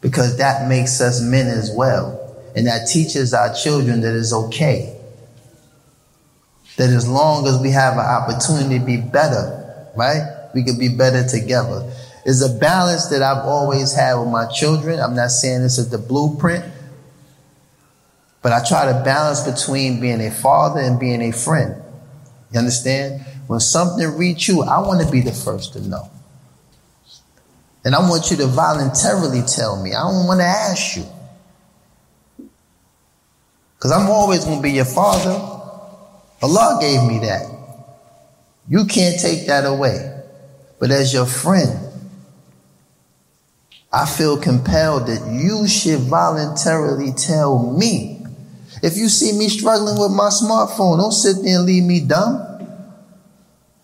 because that makes us men as well. And that teaches our children that it's okay. That as long as we have an opportunity to be better, right? we can be better together. It's a balance that I've always had with my children. I'm not saying this is the blueprint, but I try to balance between being a father and being a friend. You understand? When something reaches you, I want to be the first to know. And I want you to voluntarily tell me. I don't want to ask you. Because I'm always going to be your father. Allah gave me that. You can't take that away. But as your friend, I feel compelled that you should voluntarily tell me. If you see me struggling with my smartphone, don't sit there and leave me dumb.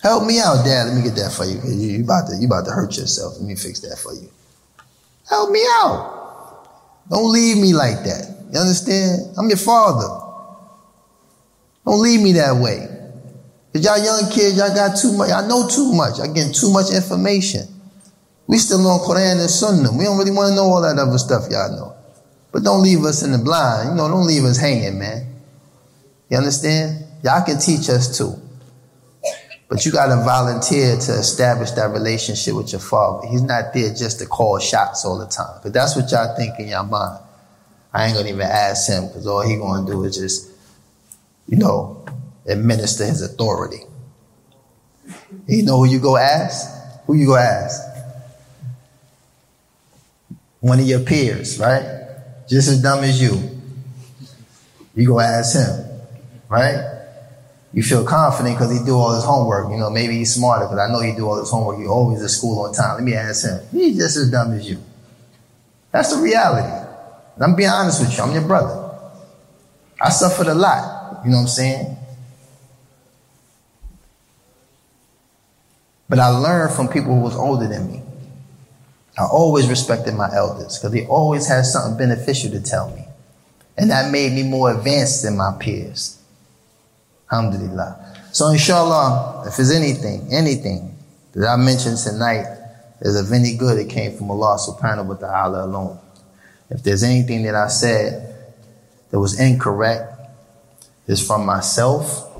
Help me out, Dad. Let me get that for you. You about to, you about to hurt yourself. Let me fix that for you. Help me out. Don't leave me like that. You understand? I'm your father. Don't leave me that way. Cause y'all young kids, y'all got too much. I know too much. I getting too much information. We still on Quran and Sunnah. We don't really want to know all that other stuff y'all know. But don't leave us in the blind. You know, don't leave us hanging, man. You understand? Y'all can teach us too. But you got to volunteer to establish that relationship with your father. He's not there just to call shots all the time. But that's what y'all think in your mind. I ain't going to even ask him because all he going to do is just, you know, administer his authority. You know who you go ask? Who you go ask? One of your peers, right? Just as dumb as you. You go ask him, right? You feel confident because he do all his homework. You know, maybe he's smarter because I know he do all his homework. He always at school on time. Let me ask him. He's just as dumb as you. That's the reality. And I'm being honest with you. I'm your brother. I suffered a lot. You know what I'm saying? But I learned from people who was older than me. I always respected my elders because they always had something beneficial to tell me. And that made me more advanced than my peers. Alhamdulillah. So inshallah, if there's anything, anything that I mentioned tonight is of any good, it came from Allah subhanahu wa ta'ala alone. If there's anything that I said that was incorrect, it's from myself,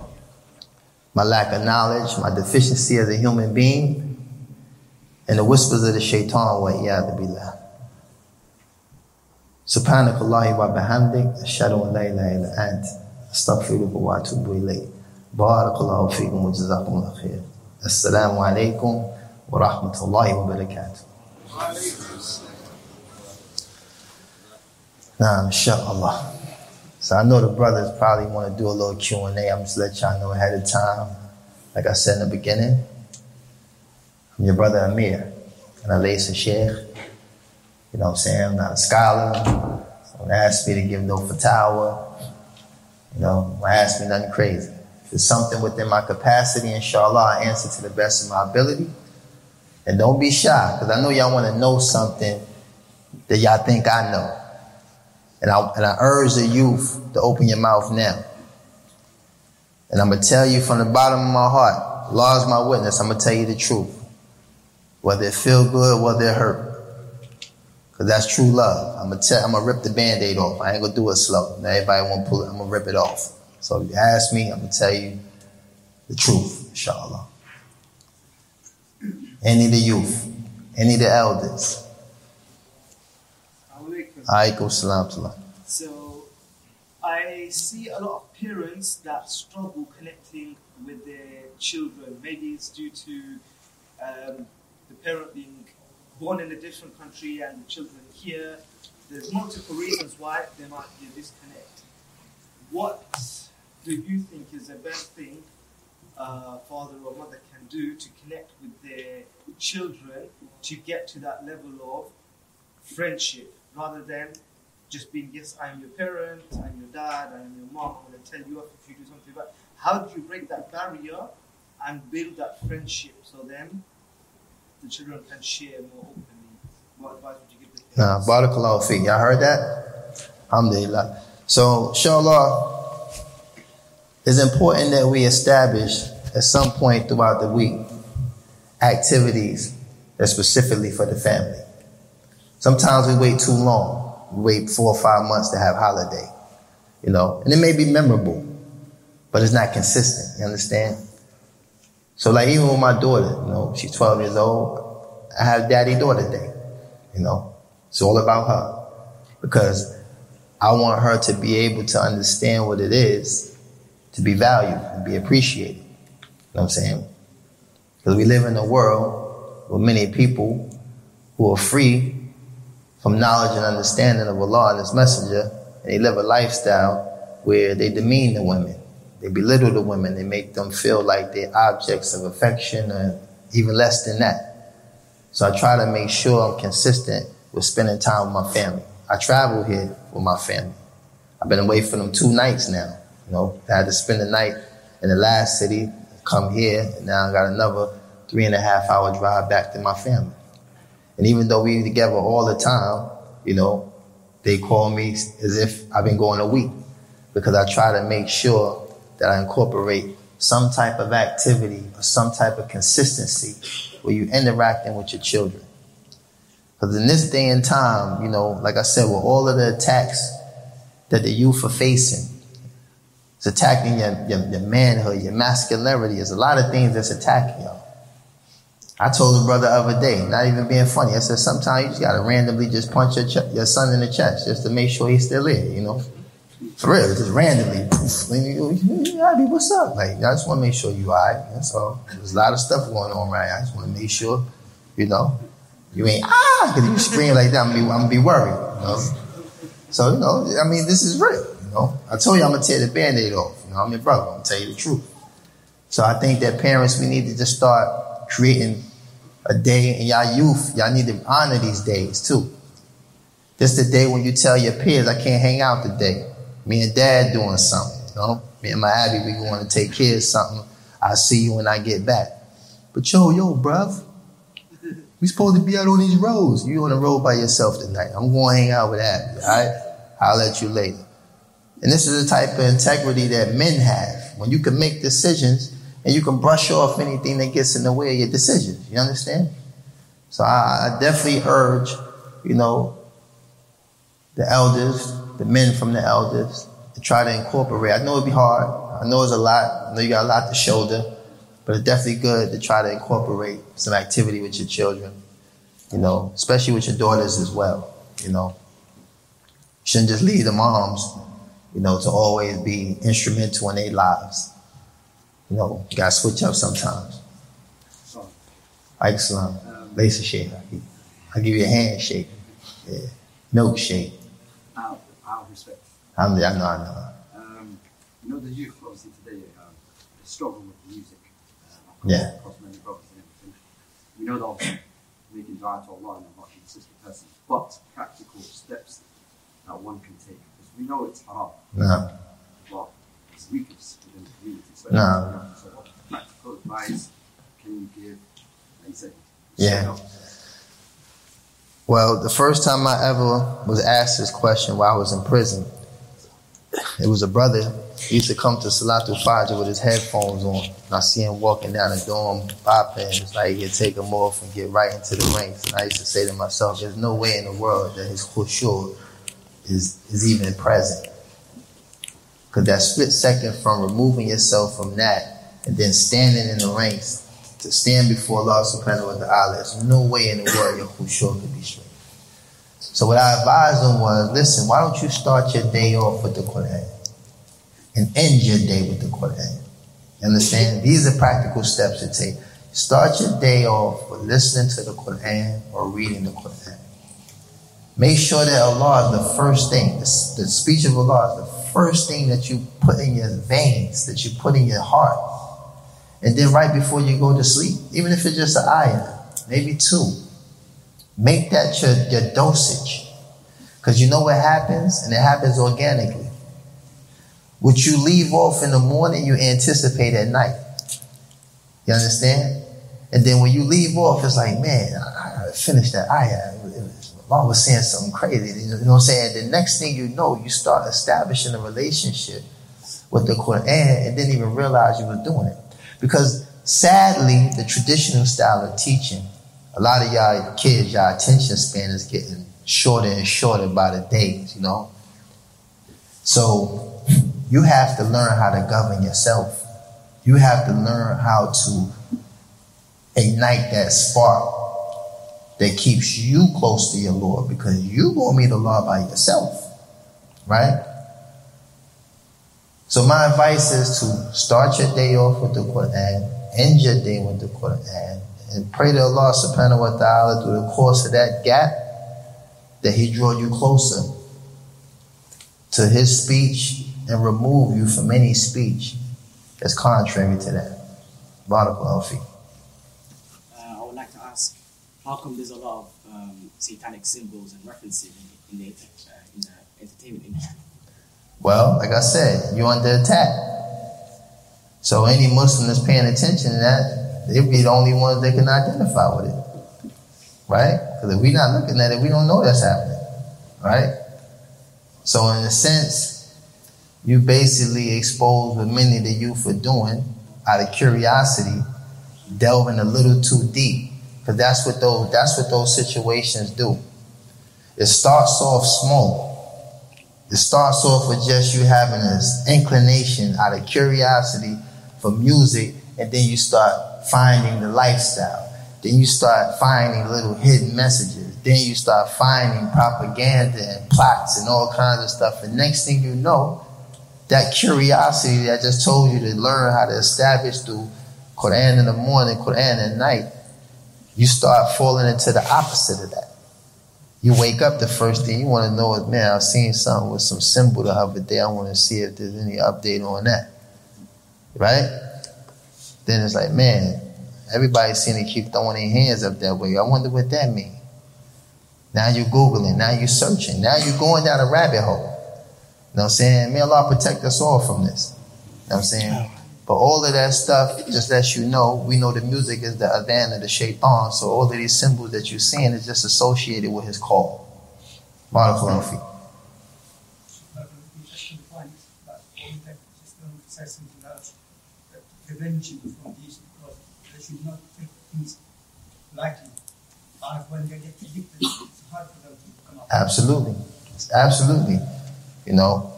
my lack of knowledge, my deficiency as a human being, and the whispers of the shaitan, wa iyadu billah. Subhanakallahi wa bihamdik, ashadu an la ilaha illa ant. أستغفرك وأتوب إليك بارك الله فيكم وجزاكم الله خير السلام عليكم ورحمة الله وبركاته نعم إن شاء الله so I know the brothers probably want to do a little Q&A. I'm just let y'all know ahead of time. Like I said in the beginning, I'm your brother Amir. And I lay some sheikh. You know what I'm saying? I'm not a scholar. So don't ask me to give no fatwa. You know, don't ask me nothing crazy. If it's something within my capacity, inshallah, I answer to the best of my ability. And don't be shy, because I know y'all want to know something that y'all think I know. And I, and I urge the youth to open your mouth now. And I'm going to tell you from the bottom of my heart, law is my witness, I'm going to tell you the truth. Whether it feel good, whether it hurt. Cause that's true love. I'm gonna tell, I'm gonna rip the band-aid off. I ain't gonna do it slow. Now everybody wanna pull it, I'm gonna rip it off. So if you ask me, I'm gonna tell you the truth, inshallah. Any of the youth, any of the elders. Alaikum salam salam. So I see a lot of parents that struggle connecting with their children. Maybe it's due to um, the parent being born in a different country and the children here. There's multiple reasons why there might be a disconnect. What do you think is the best thing uh, father or mother can do to connect with their children to get to that level of friendship rather than just being, yes, I'm your parent, I'm your dad, I'm your mom, I'm going to tell you off if you do something bad. How do you break that barrier and build that friendship so then the children can share more openly? What advice would you give the Nah, barakallahu fi. Y'all heard that? Alhamdulillah. So, inshallah, it's important that we establish at some point throughout the week activities that's specifically for the family. Sometimes we wait too long. We wait four or five months to have holiday, you know, and it may be memorable, but it's not consistent. You understand? So, like even with my daughter, you know, she's 12 years old. I have daddy daughter day. You know, it's all about her because I want her to be able to understand what it is to be valued and be appreciated. You know what I'm saying? Because we live in a world with many people who are free from knowledge and understanding of Allah and His Messenger, and they live a lifestyle where they demean the women, they belittle the women, they make them feel like they're objects of affection or even less than that. So I try to make sure I'm consistent with spending time with my family. I travel here with my family. I've been away from them two nights now. You know, I had to spend the night in the last city, come here, and now I got another three and a half hour drive back to my family. And even though we together all the time, you know, they call me as if I've been going a week because I try to make sure that I incorporate some type of activity or some type of consistency where you're interacting with your children. Because in this day and time, you know, like I said, with all of the attacks that the youth are facing, it's attacking your, your, your manhood, your masculinity. There's a lot of things that's attacking y'all. I told a brother the other day, not even being funny, I said, sometimes you just gotta randomly just punch your, ch- your son in the chest just to make sure he's still here, you know? For real, just randomly. poof, Yeah, be what's up? Like, I just wanna make sure you alright. That's all. There's a lot of stuff going on right I just wanna make sure, you know, you ain't, ah, because you scream like that, I'm I'm gonna be worried, you know? So, you know, I mean, this is real, you know? I told you I'm gonna tear the band-aid off, you know? I'm your brother, I'm gonna tell you the truth. So I think that parents, we need to just start creating a day in y'all youth. Y'all need to honor these days too. This the day when you tell your peers, I can't hang out today. Me and dad doing something, you know? Me and my Abby, we going to take care of something. I'll see you when I get back. But yo, yo, bruv, we supposed to be out on these roads. You on the road by yourself tonight. I'm going to hang out with Abby, all right? I'll let you later. And this is the type of integrity that men have. When you can make decisions and you can brush off anything that gets in the way of your decisions. You understand? So I, I definitely urge, you know, the elders, the men from the elders, to try to incorporate. I know it'd be hard. I know it's a lot. I know you got a lot to shoulder, but it's definitely good to try to incorporate some activity with your children. You know, especially with your daughters as well. You know, you shouldn't just leave the moms, you know, to always be instrumental in their lives. You know, you gotta switch up sometimes. Salam, um, lace a shake. I'll give you a handshake. Yeah. Milkshake. Out, out of I'm, I know, I know. um, you know the youth obviously today they struggle with music. Uh, Yeah. Across many brothers and everything. We know that obviously we can dua to Allah and I'm not a consistent person, but practical steps that one can take because we know it's haram, No. but it's weakness within the community. So, No. so what practical advice can you give? Like you said, Yeah. Well, the first time I ever was asked this question while I was in prison, it was a brother. He used to come to Salatul Fajr with his headphones on. And I see him walking down the dorm, bopping. It's like he'd take them off and get right into the ranks. And I used to say to myself, there's no way in the world that his khushu is, is even present. Because that split second from removing yourself from that and then standing in the ranks to stand before Allah subhanahu wa ta'ala, there's no way in the world your khushu could be straight. So what I advised him was, listen, why don't you start your day off with the Quran and end your day with the Quran? You understand? These are practical steps to take. Start your day off with listening to the Quran or reading the Quran. Make sure that Allah is the first thing, the, the speech of Allah is the first thing that you put in your veins, that you put in your heart. And then right before you go to sleep, even if it's just an ayah, maybe two, Make that your, your dosage. Because you know what happens? And it happens organically. What you leave off in the morning, you anticipate at night. You understand? And then when you leave off, it's like, man, I, I finished that ayah. Mom was saying something crazy. You know what I'm saying? The next thing you know, you start establishing a relationship with the Quran and didn't even realize you were doing it. Because sadly, the traditional style of teaching a lot of y'all kids, y'all attention span is getting shorter and shorter by the days, you know. So you have to learn how to govern yourself. You have to learn how to ignite that spark that keeps you close to your Lord because you gonna meet the Lord by yourself, right? So my advice is to start your day off with the Quran, end your day with the Quran, and pray to Allah subhanahu wa ta'ala through the course of that gap that He draw you closer to His speech and remove you from any speech that's contrary to that. Barakallahu fi. Uh, I would like to ask, how come there's a lot of um, satanic symbols and references in, in, the, uh, in the entertainment industry? Well, like I said, you're under attack. So any Muslim that's paying attention to that, they'll be the only ones that can identify with it. Right? Because if we're not looking at it, we don't know that's happening. Right? So in a sense, you basically expose what many of the youth are doing out of curiosity, delving a little too deep. Because that's what those that's what those situations do. It starts off small. It starts off with just you having this inclination out of curiosity for music, and then you start finding the lifestyle. Then you start finding little hidden messages. Then you start finding propaganda and plots and all kinds of stuff. And next thing you know, that curiosity that I just told you to learn how to establish through Quran in the morning, Quran at night, you start falling into the opposite of that. You wake up the first thing you want to know is, man, I've seen something with some symbol the other day. I want to see if there's any update on that. Right? Then it's like, man, everybody's seeing to keep throwing their hands up that way. I wonder what that means. Now you're Googling, now you're searching, now you're going down a rabbit hole. You know what I'm saying? May Allah protect us all from this. You know what I'm saying? But all of that stuff just lets you know, we know the music is the adhan of the shaitan, so all of these symbols that you're seeing is just associated with his call. Barakallahu fi. Prevention from these because they should not take things lightly. And when they get addicted, it's hard for them to come out. Absolutely. Absolutely. You know,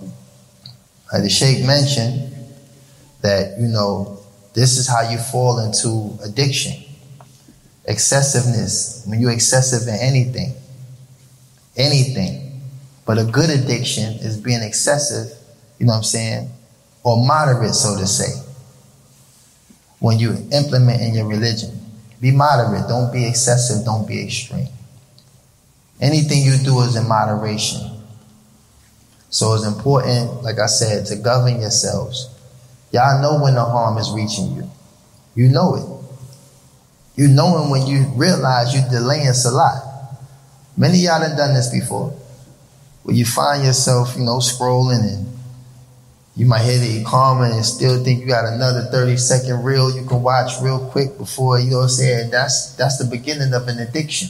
like the Sheikh mentioned that, you know, this is how you fall into addiction. Excessiveness. When you're excessive in anything. Anything. But a good addiction is being excessive, you know what I'm saying? Or moderate, so to say when you implement in your religion. Be moderate. Don't be excessive. Don't be extreme. Anything you do is in moderation. So it's important, like I said, to govern yourselves. Y'all know when the harm is reaching you. You know it. You know it when you realize you're delaying salat. Many y'all have done this before. Where you find yourself, you know, scrolling and you might hit it Iqama and still think you got another 30 second reel you can watch real quick before, you know what I'm saying? That's, that's the beginning of an addiction.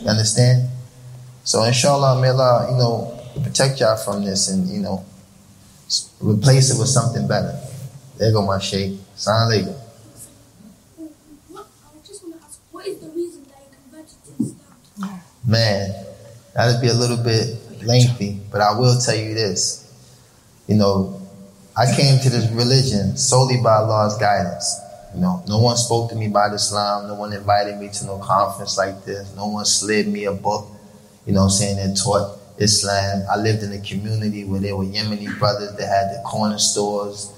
You understand? So inshallah, may Allah, you know, protect y'all from this and, you know, replace it with something better. There go my sheikh. Salam alaikum. What, I just want to ask, what is the reason that you converted to Man, that'd be a little bit lengthy, but I will tell you this. You know, I came to this religion solely by Allah's guidance. You know, no one spoke to me about Islam. No one invited me to no conference like this. No one slid me a book, you know, saying that taught Islam. I lived in a community where there were Yemeni brothers that had the corner stores.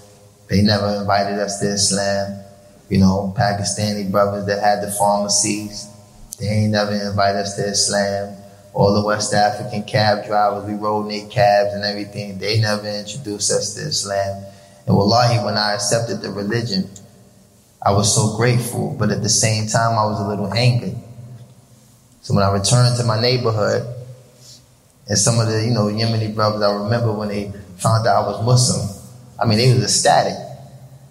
They never invited us to Islam. You know, Pakistani brothers that had the pharmacies. They ain't never invited us to Islam. All the West African cab drivers, we rode in their cabs and everything. They never introduced us to Islam. And wallahi, when I accepted the religion, I was so grateful, but at the same time, I was a little angry. So when I returned to my neighborhood, and some of the, you know, Yemeni brothers, I remember when they found out I was Muslim, I mean, they was ecstatic.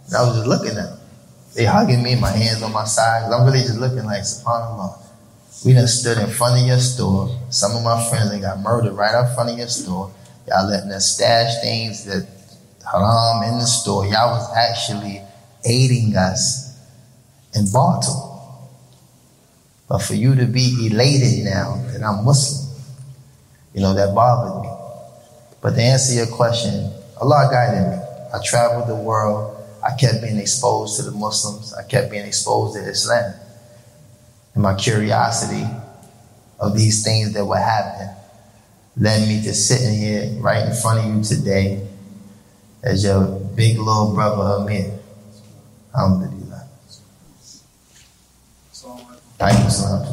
And I was just looking at them. They hugging me, my hands on my sides. I'm really just looking like, subhanAllah. We done stood in front of your store. Some of my friends they got murdered right out front of your store. Y'all letting us stash things that haram in the store. Y'all was actually aiding us in Bartle. But for you to be elated now that I'm Muslim, you know, that bothered me. But to answer your question, Allah guided me. I traveled the world. I kept being exposed to the Muslims. I kept being exposed to Islam. And my curiosity of these things that would happen led me to sitting here right in front of you today as your big little brother Amir. Alhamdulillah. Thank you so much.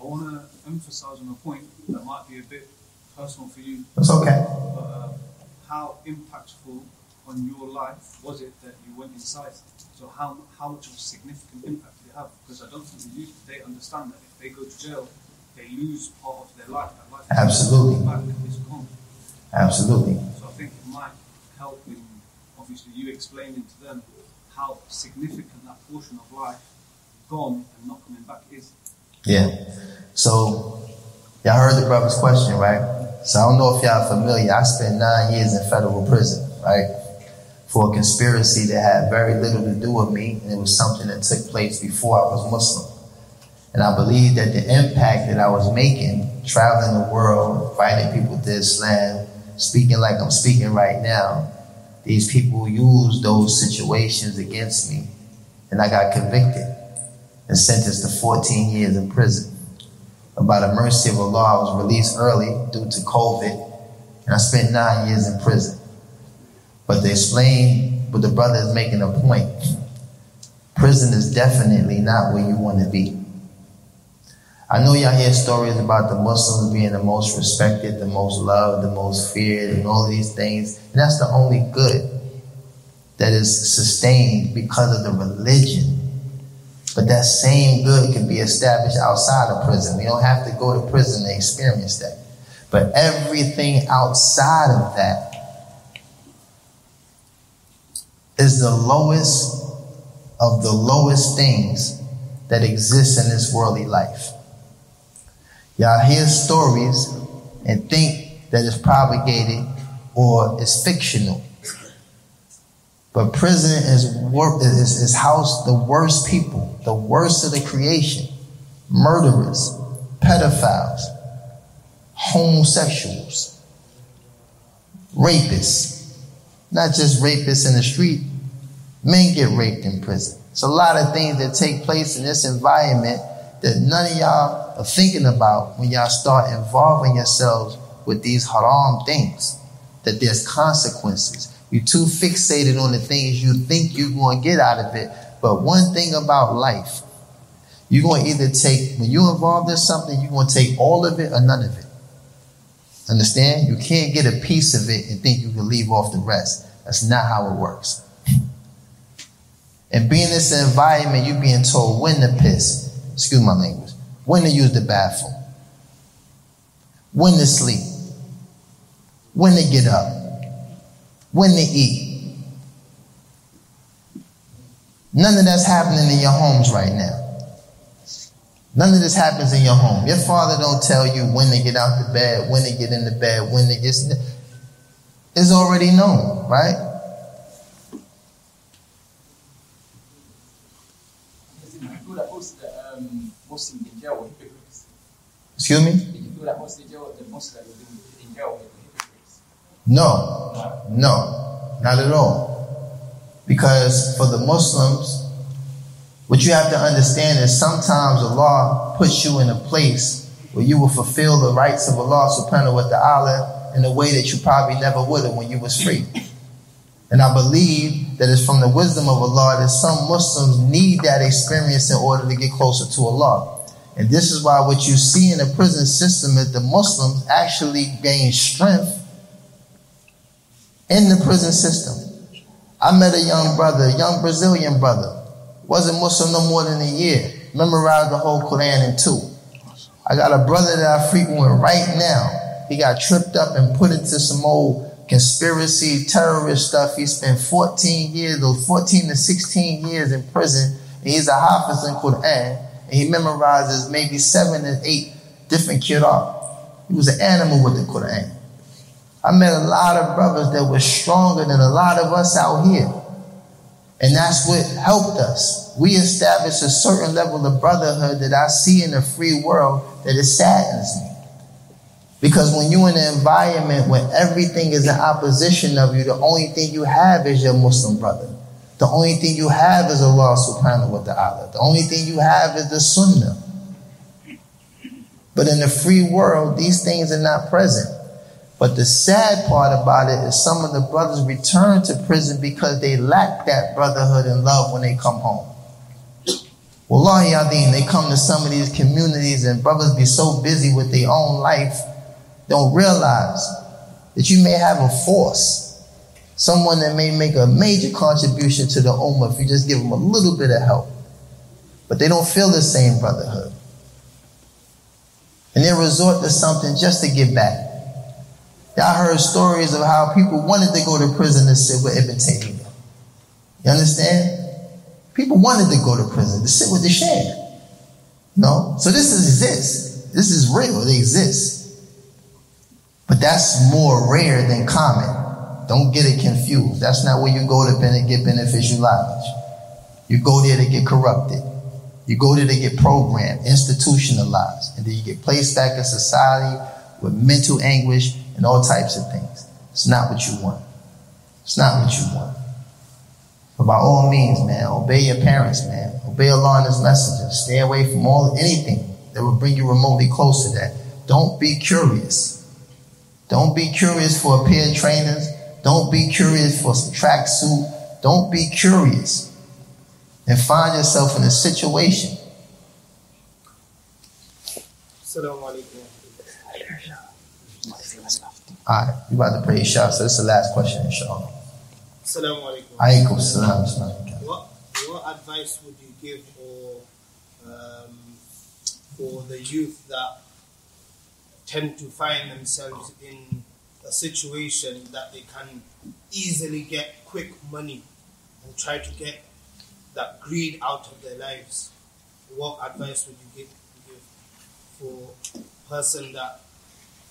I want to emphasize on a point that might be a bit personal for you, It's okay. but uh, how impactful on your life was it that you went inside? So how, how much of a significant impact did it have? Because I don't think the youth, they understand that if they go to jail, they lose part of their life. That life Absolutely. Back, it's gone. Absolutely. So I think it might help in obviously you explaining to them how significant that portion of life gone and not coming back is. Yeah. So, y'all heard the brother's question, right? So I don't know if y'all familiar. I spent nine years in federal prison, right? For a conspiracy that had very little to do with me, and it was something that took place before I was Muslim. And I believe that the impact that I was making, traveling the world, inviting people to Islam, speaking like I'm speaking right now, these people used those situations against me, and I got convicted and sentenced to 14 years in prison. And by the mercy of Allah, I was released early due to COVID, and I spent nine years in prison. But to explain but the brother is making a point, prison is definitely not where you want to be. I know y'all hear stories about the Muslims being the most respected, the most loved, the most feared, and all these things. And that's the only good that is sustained because of the religion. But that same good can be established outside of prison. We don't have to go to prison to experience that. But everything outside of that is the lowest of the lowest things that exist in this worldly life. Y'all hear stories and think that it's propagated or it's fictional. But prison is, wor- is, is house the worst people, the worst of the creation, murderers, pedophiles, homosexuals, rapists. Not just rapists in the street, men get raped in prison. It's a lot of things that take place in this environment that none of y'all are thinking about when y'all start involving yourselves with these haram things. That there's consequences. You're too fixated on the things you think you're going to get out of it. But one thing about life, you're going to either take, when you're involved in something, you're going to take all of it or none of it. Understand? You can't get a piece of it and think you can leave off the rest. That's not how it works. And being in this environment, you're being told when to piss, excuse my language, when to use the bathroom, when to sleep, when to get up, when to eat. None of that's happening in your homes right now. None of this happens in your home. Your father don't tell you when to get out the bed, when to get in the bed, when to get. It's already known, right? People that most um, Muslims in jail were hypocrites. Excuse me? The people that most in jail, the Muslims that were in jail were hypocrites. No, no, not at all. Because for the Muslims, what you have to understand is sometimes Allah puts you in a place where you will fulfill the rights of Allah subhanahu wa ta'ala in a way that you probably never would have when you was free. And I believe that it's from the wisdom of Allah that some Muslims need that experience in order to get closer to Allah. And this is why what you see in the prison system is the Muslims actually gain strength in the prison system. I met a young brother, a young Brazilian brother, wasn't Muslim no more than a year, memorized the whole Quran in two. I got a brother that I frequent right now. He got tripped up and put into some old conspiracy, terrorist stuff. He spent 14 years, or 14 to 16 years in prison. And he's a hafiz in Quran. And he memorizes maybe seven to eight different qira'ah. He was an animal with the Quran. I met a lot of brothers that were stronger than a lot of us out here. And that's what helped us. We established a certain level of brotherhood that I see in the free world that it saddens me. Because when you're in an environment where everything is in opposition of you, the only thing you have is your Muslim brother. The only thing you have is Allah subhanahu wa ta'ala. The only thing you have is the sunnah. But in the free world, these things are not present. But the sad part about it is some of the brothers return to prison because they lack that brotherhood and love when they come home. Wallahi Adin, they come to some of these communities and brothers be so busy with their own life, don't realize that you may have a force, someone that may make a major contribution to the Ummah if you just give them a little bit of help. But they don't feel the same brotherhood. And they resort to something just to give back. Y'all heard stories of how people wanted to go to prison to sit with Ibn Taymiyyah. You understand? People wanted to go to prison to sit with the Shaykh. No? So this exists. This is real. It exists. But that's more rare than common. Don't get it confused. That's not where you go to get beneficial knowledge. You go there to get corrupted. You go there to get programmed, institutionalized, and then you get placed back in society with mental anguish and all types of things. It's not what you want. It's not what you want. But by all means, man, obey your parents, man. Obey Allah and His Messenger. Stay away from all anything that will bring you remotely close to that. Don't be curious. Don't be curious for a pair of trainers. Don't be curious for some tracksuit. Don't be curious and find yourself in a situation. All right, we about to pray Isha, so this is the last question, inshallah. Assalamu alaikum. Salam. What, what advice would you give for, um, for the youth that tend to find themselves in a situation that they can easily get quick money and try to get that greed out of their lives? What advice would you give, give for a person that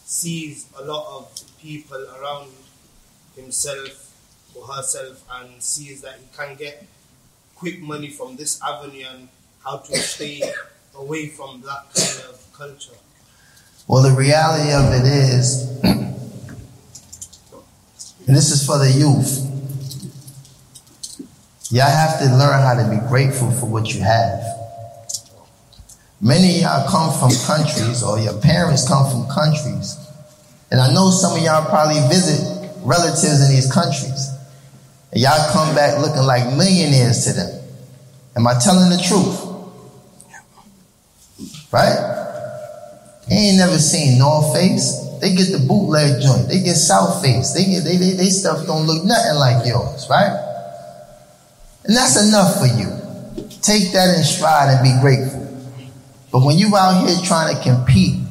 sees a lot of people around himself or herself and sees that he can get quick money from this avenue and how to stay away from that kind of culture. Well, the reality of it is, and this is for the youth, y'all have to learn how to be grateful for what you have. Many of y'all come from countries, or your parents come from countries, and I know some of y'all probably visit relatives in these countries, and y'all come back looking like millionaires to them. Am I telling the truth? Right? They ain't never seen North Face. They get the bootleg joint. They get South Face. They get they, they, they stuff don't look nothing like yours, right? And that's enough for you. Take that in stride and be grateful. But when you out here trying to compete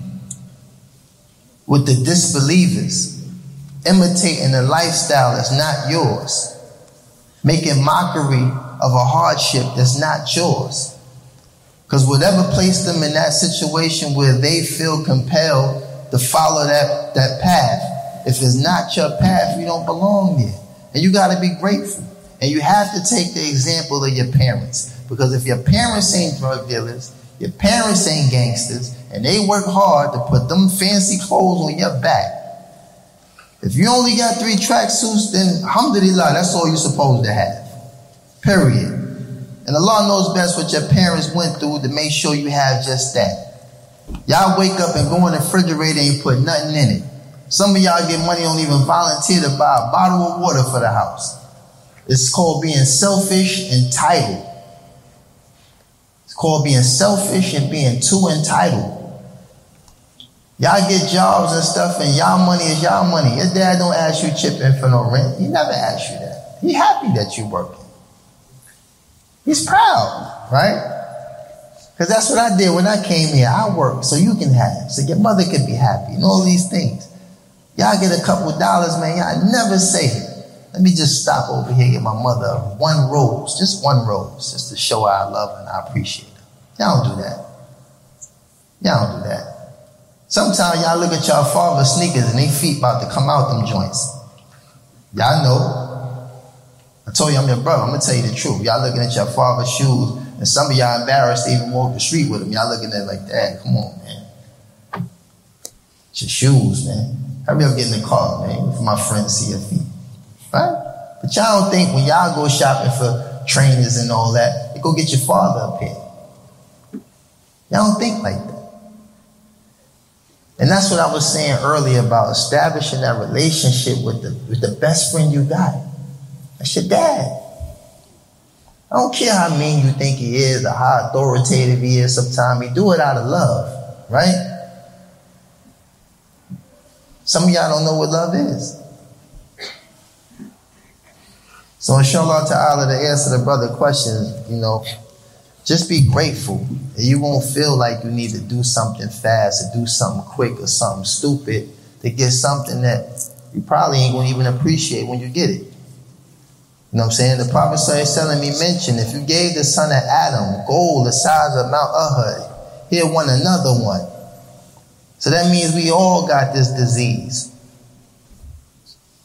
with the disbelievers, imitating a lifestyle that's not yours, making mockery of a hardship that's not yours, Because whatever placed them in that situation where they feel compelled to follow that, that path, if it's not your path, you don't belong there. And you got to be grateful. And you have to take the example of your parents. Because if your parents ain't drug dealers, your parents ain't gangsters, and they work hard to put them fancy clothes on your back, if you only got three tracksuits, then alhamdulillah, that's all you're supposed to have. Period. And Allah knows best what your parents went through to make sure you have just that. Y'all wake up and go in the refrigerator and you put nothing in it. Some of y'all get money, don't even volunteer to buy a bottle of water for the house. It's called being selfish, entitled. It's called being selfish and being too entitled. Y'all get jobs and stuff, and y'all money is y'all money. Your dad don't ask you chip in for no rent. He never asks you that. He happy that you working. He's proud, right? Because that's what I did when I came here. I worked so you can have, so your mother can be happy, and all these things. Y'all get a couple dollars, man. Y'all never say Let me just stop over here and get my mother one rose, just one rose, just to show her I love her and I appreciate her. Y'all don't do that. Y'all don't do that. Sometimes y'all look at y'all father's sneakers and they feet about to come out them joints. Y'all know. Told you I'm your brother. I'm gonna tell you the truth. Y'all looking at your father's shoes, and some of y'all embarrassed to even walk the street with them. Y'all looking at it like that. Come on, man. It's your shoes, man. Hurry up, get in the car, man, for my friends see your feet. Right? But y'all don't think when y'all go shopping for trainers and all that, you go get your father a pair. Y'all don't think like that. And that's what I was saying earlier about establishing that relationship with the, with the best friend you got. That's your dad. I don't care how mean you think he is or how authoritative he is sometimes. He do it out of love, right? Some of y'all don't know what love is. So inshallah ta'ala to answer the brother question, you know, just be grateful. And you won't feel like you need to do something fast or do something quick or something stupid to get something that you probably ain't gonna even appreciate when you get it. Know what I'm saying? The Prophet telling me mentioned if you gave the son of Adam gold the size of Mount Uhud, he'll want another one. So that means we all got this disease.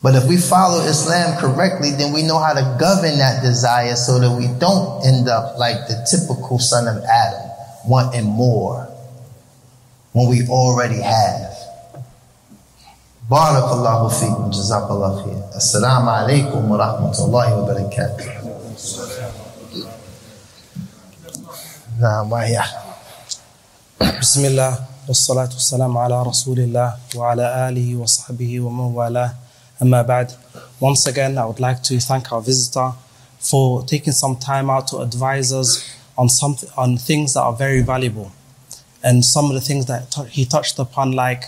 But if we follow Islam correctly, then we know how to govern that desire so that we don't end up like the typical son of Adam, wanting more when we already have. Barakallahu feekum, jazakallah khair. Assalamu alaikum wa rahmatullahi wa barakatuh. بسم الله والصلاة والسلام على رسول الله وعلى آله وصحبه ومن والاه أما بعد Once again I would like to thank our visitor for taking some time out to advise us on some on things that are very valuable and some of the things that he touched upon like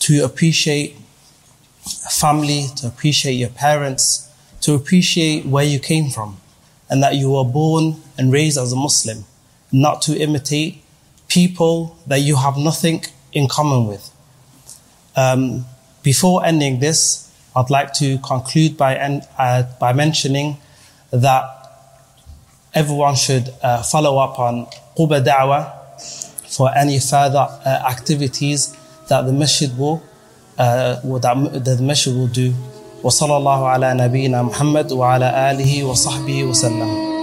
to appreciate family to appreciate your parents to appreciate where you came from and that you were born and raised as a Muslim not to imitate people that you have nothing in common with. Um, before ending this, I'd like to conclude by, en- uh, by mentioning that everyone should uh, follow up on Quba Da'wah for any further uh, activities that the masjid will, uh, that the masjid will do. وصلى الله على نبينا محمد وعلى آله وصحبه وسلم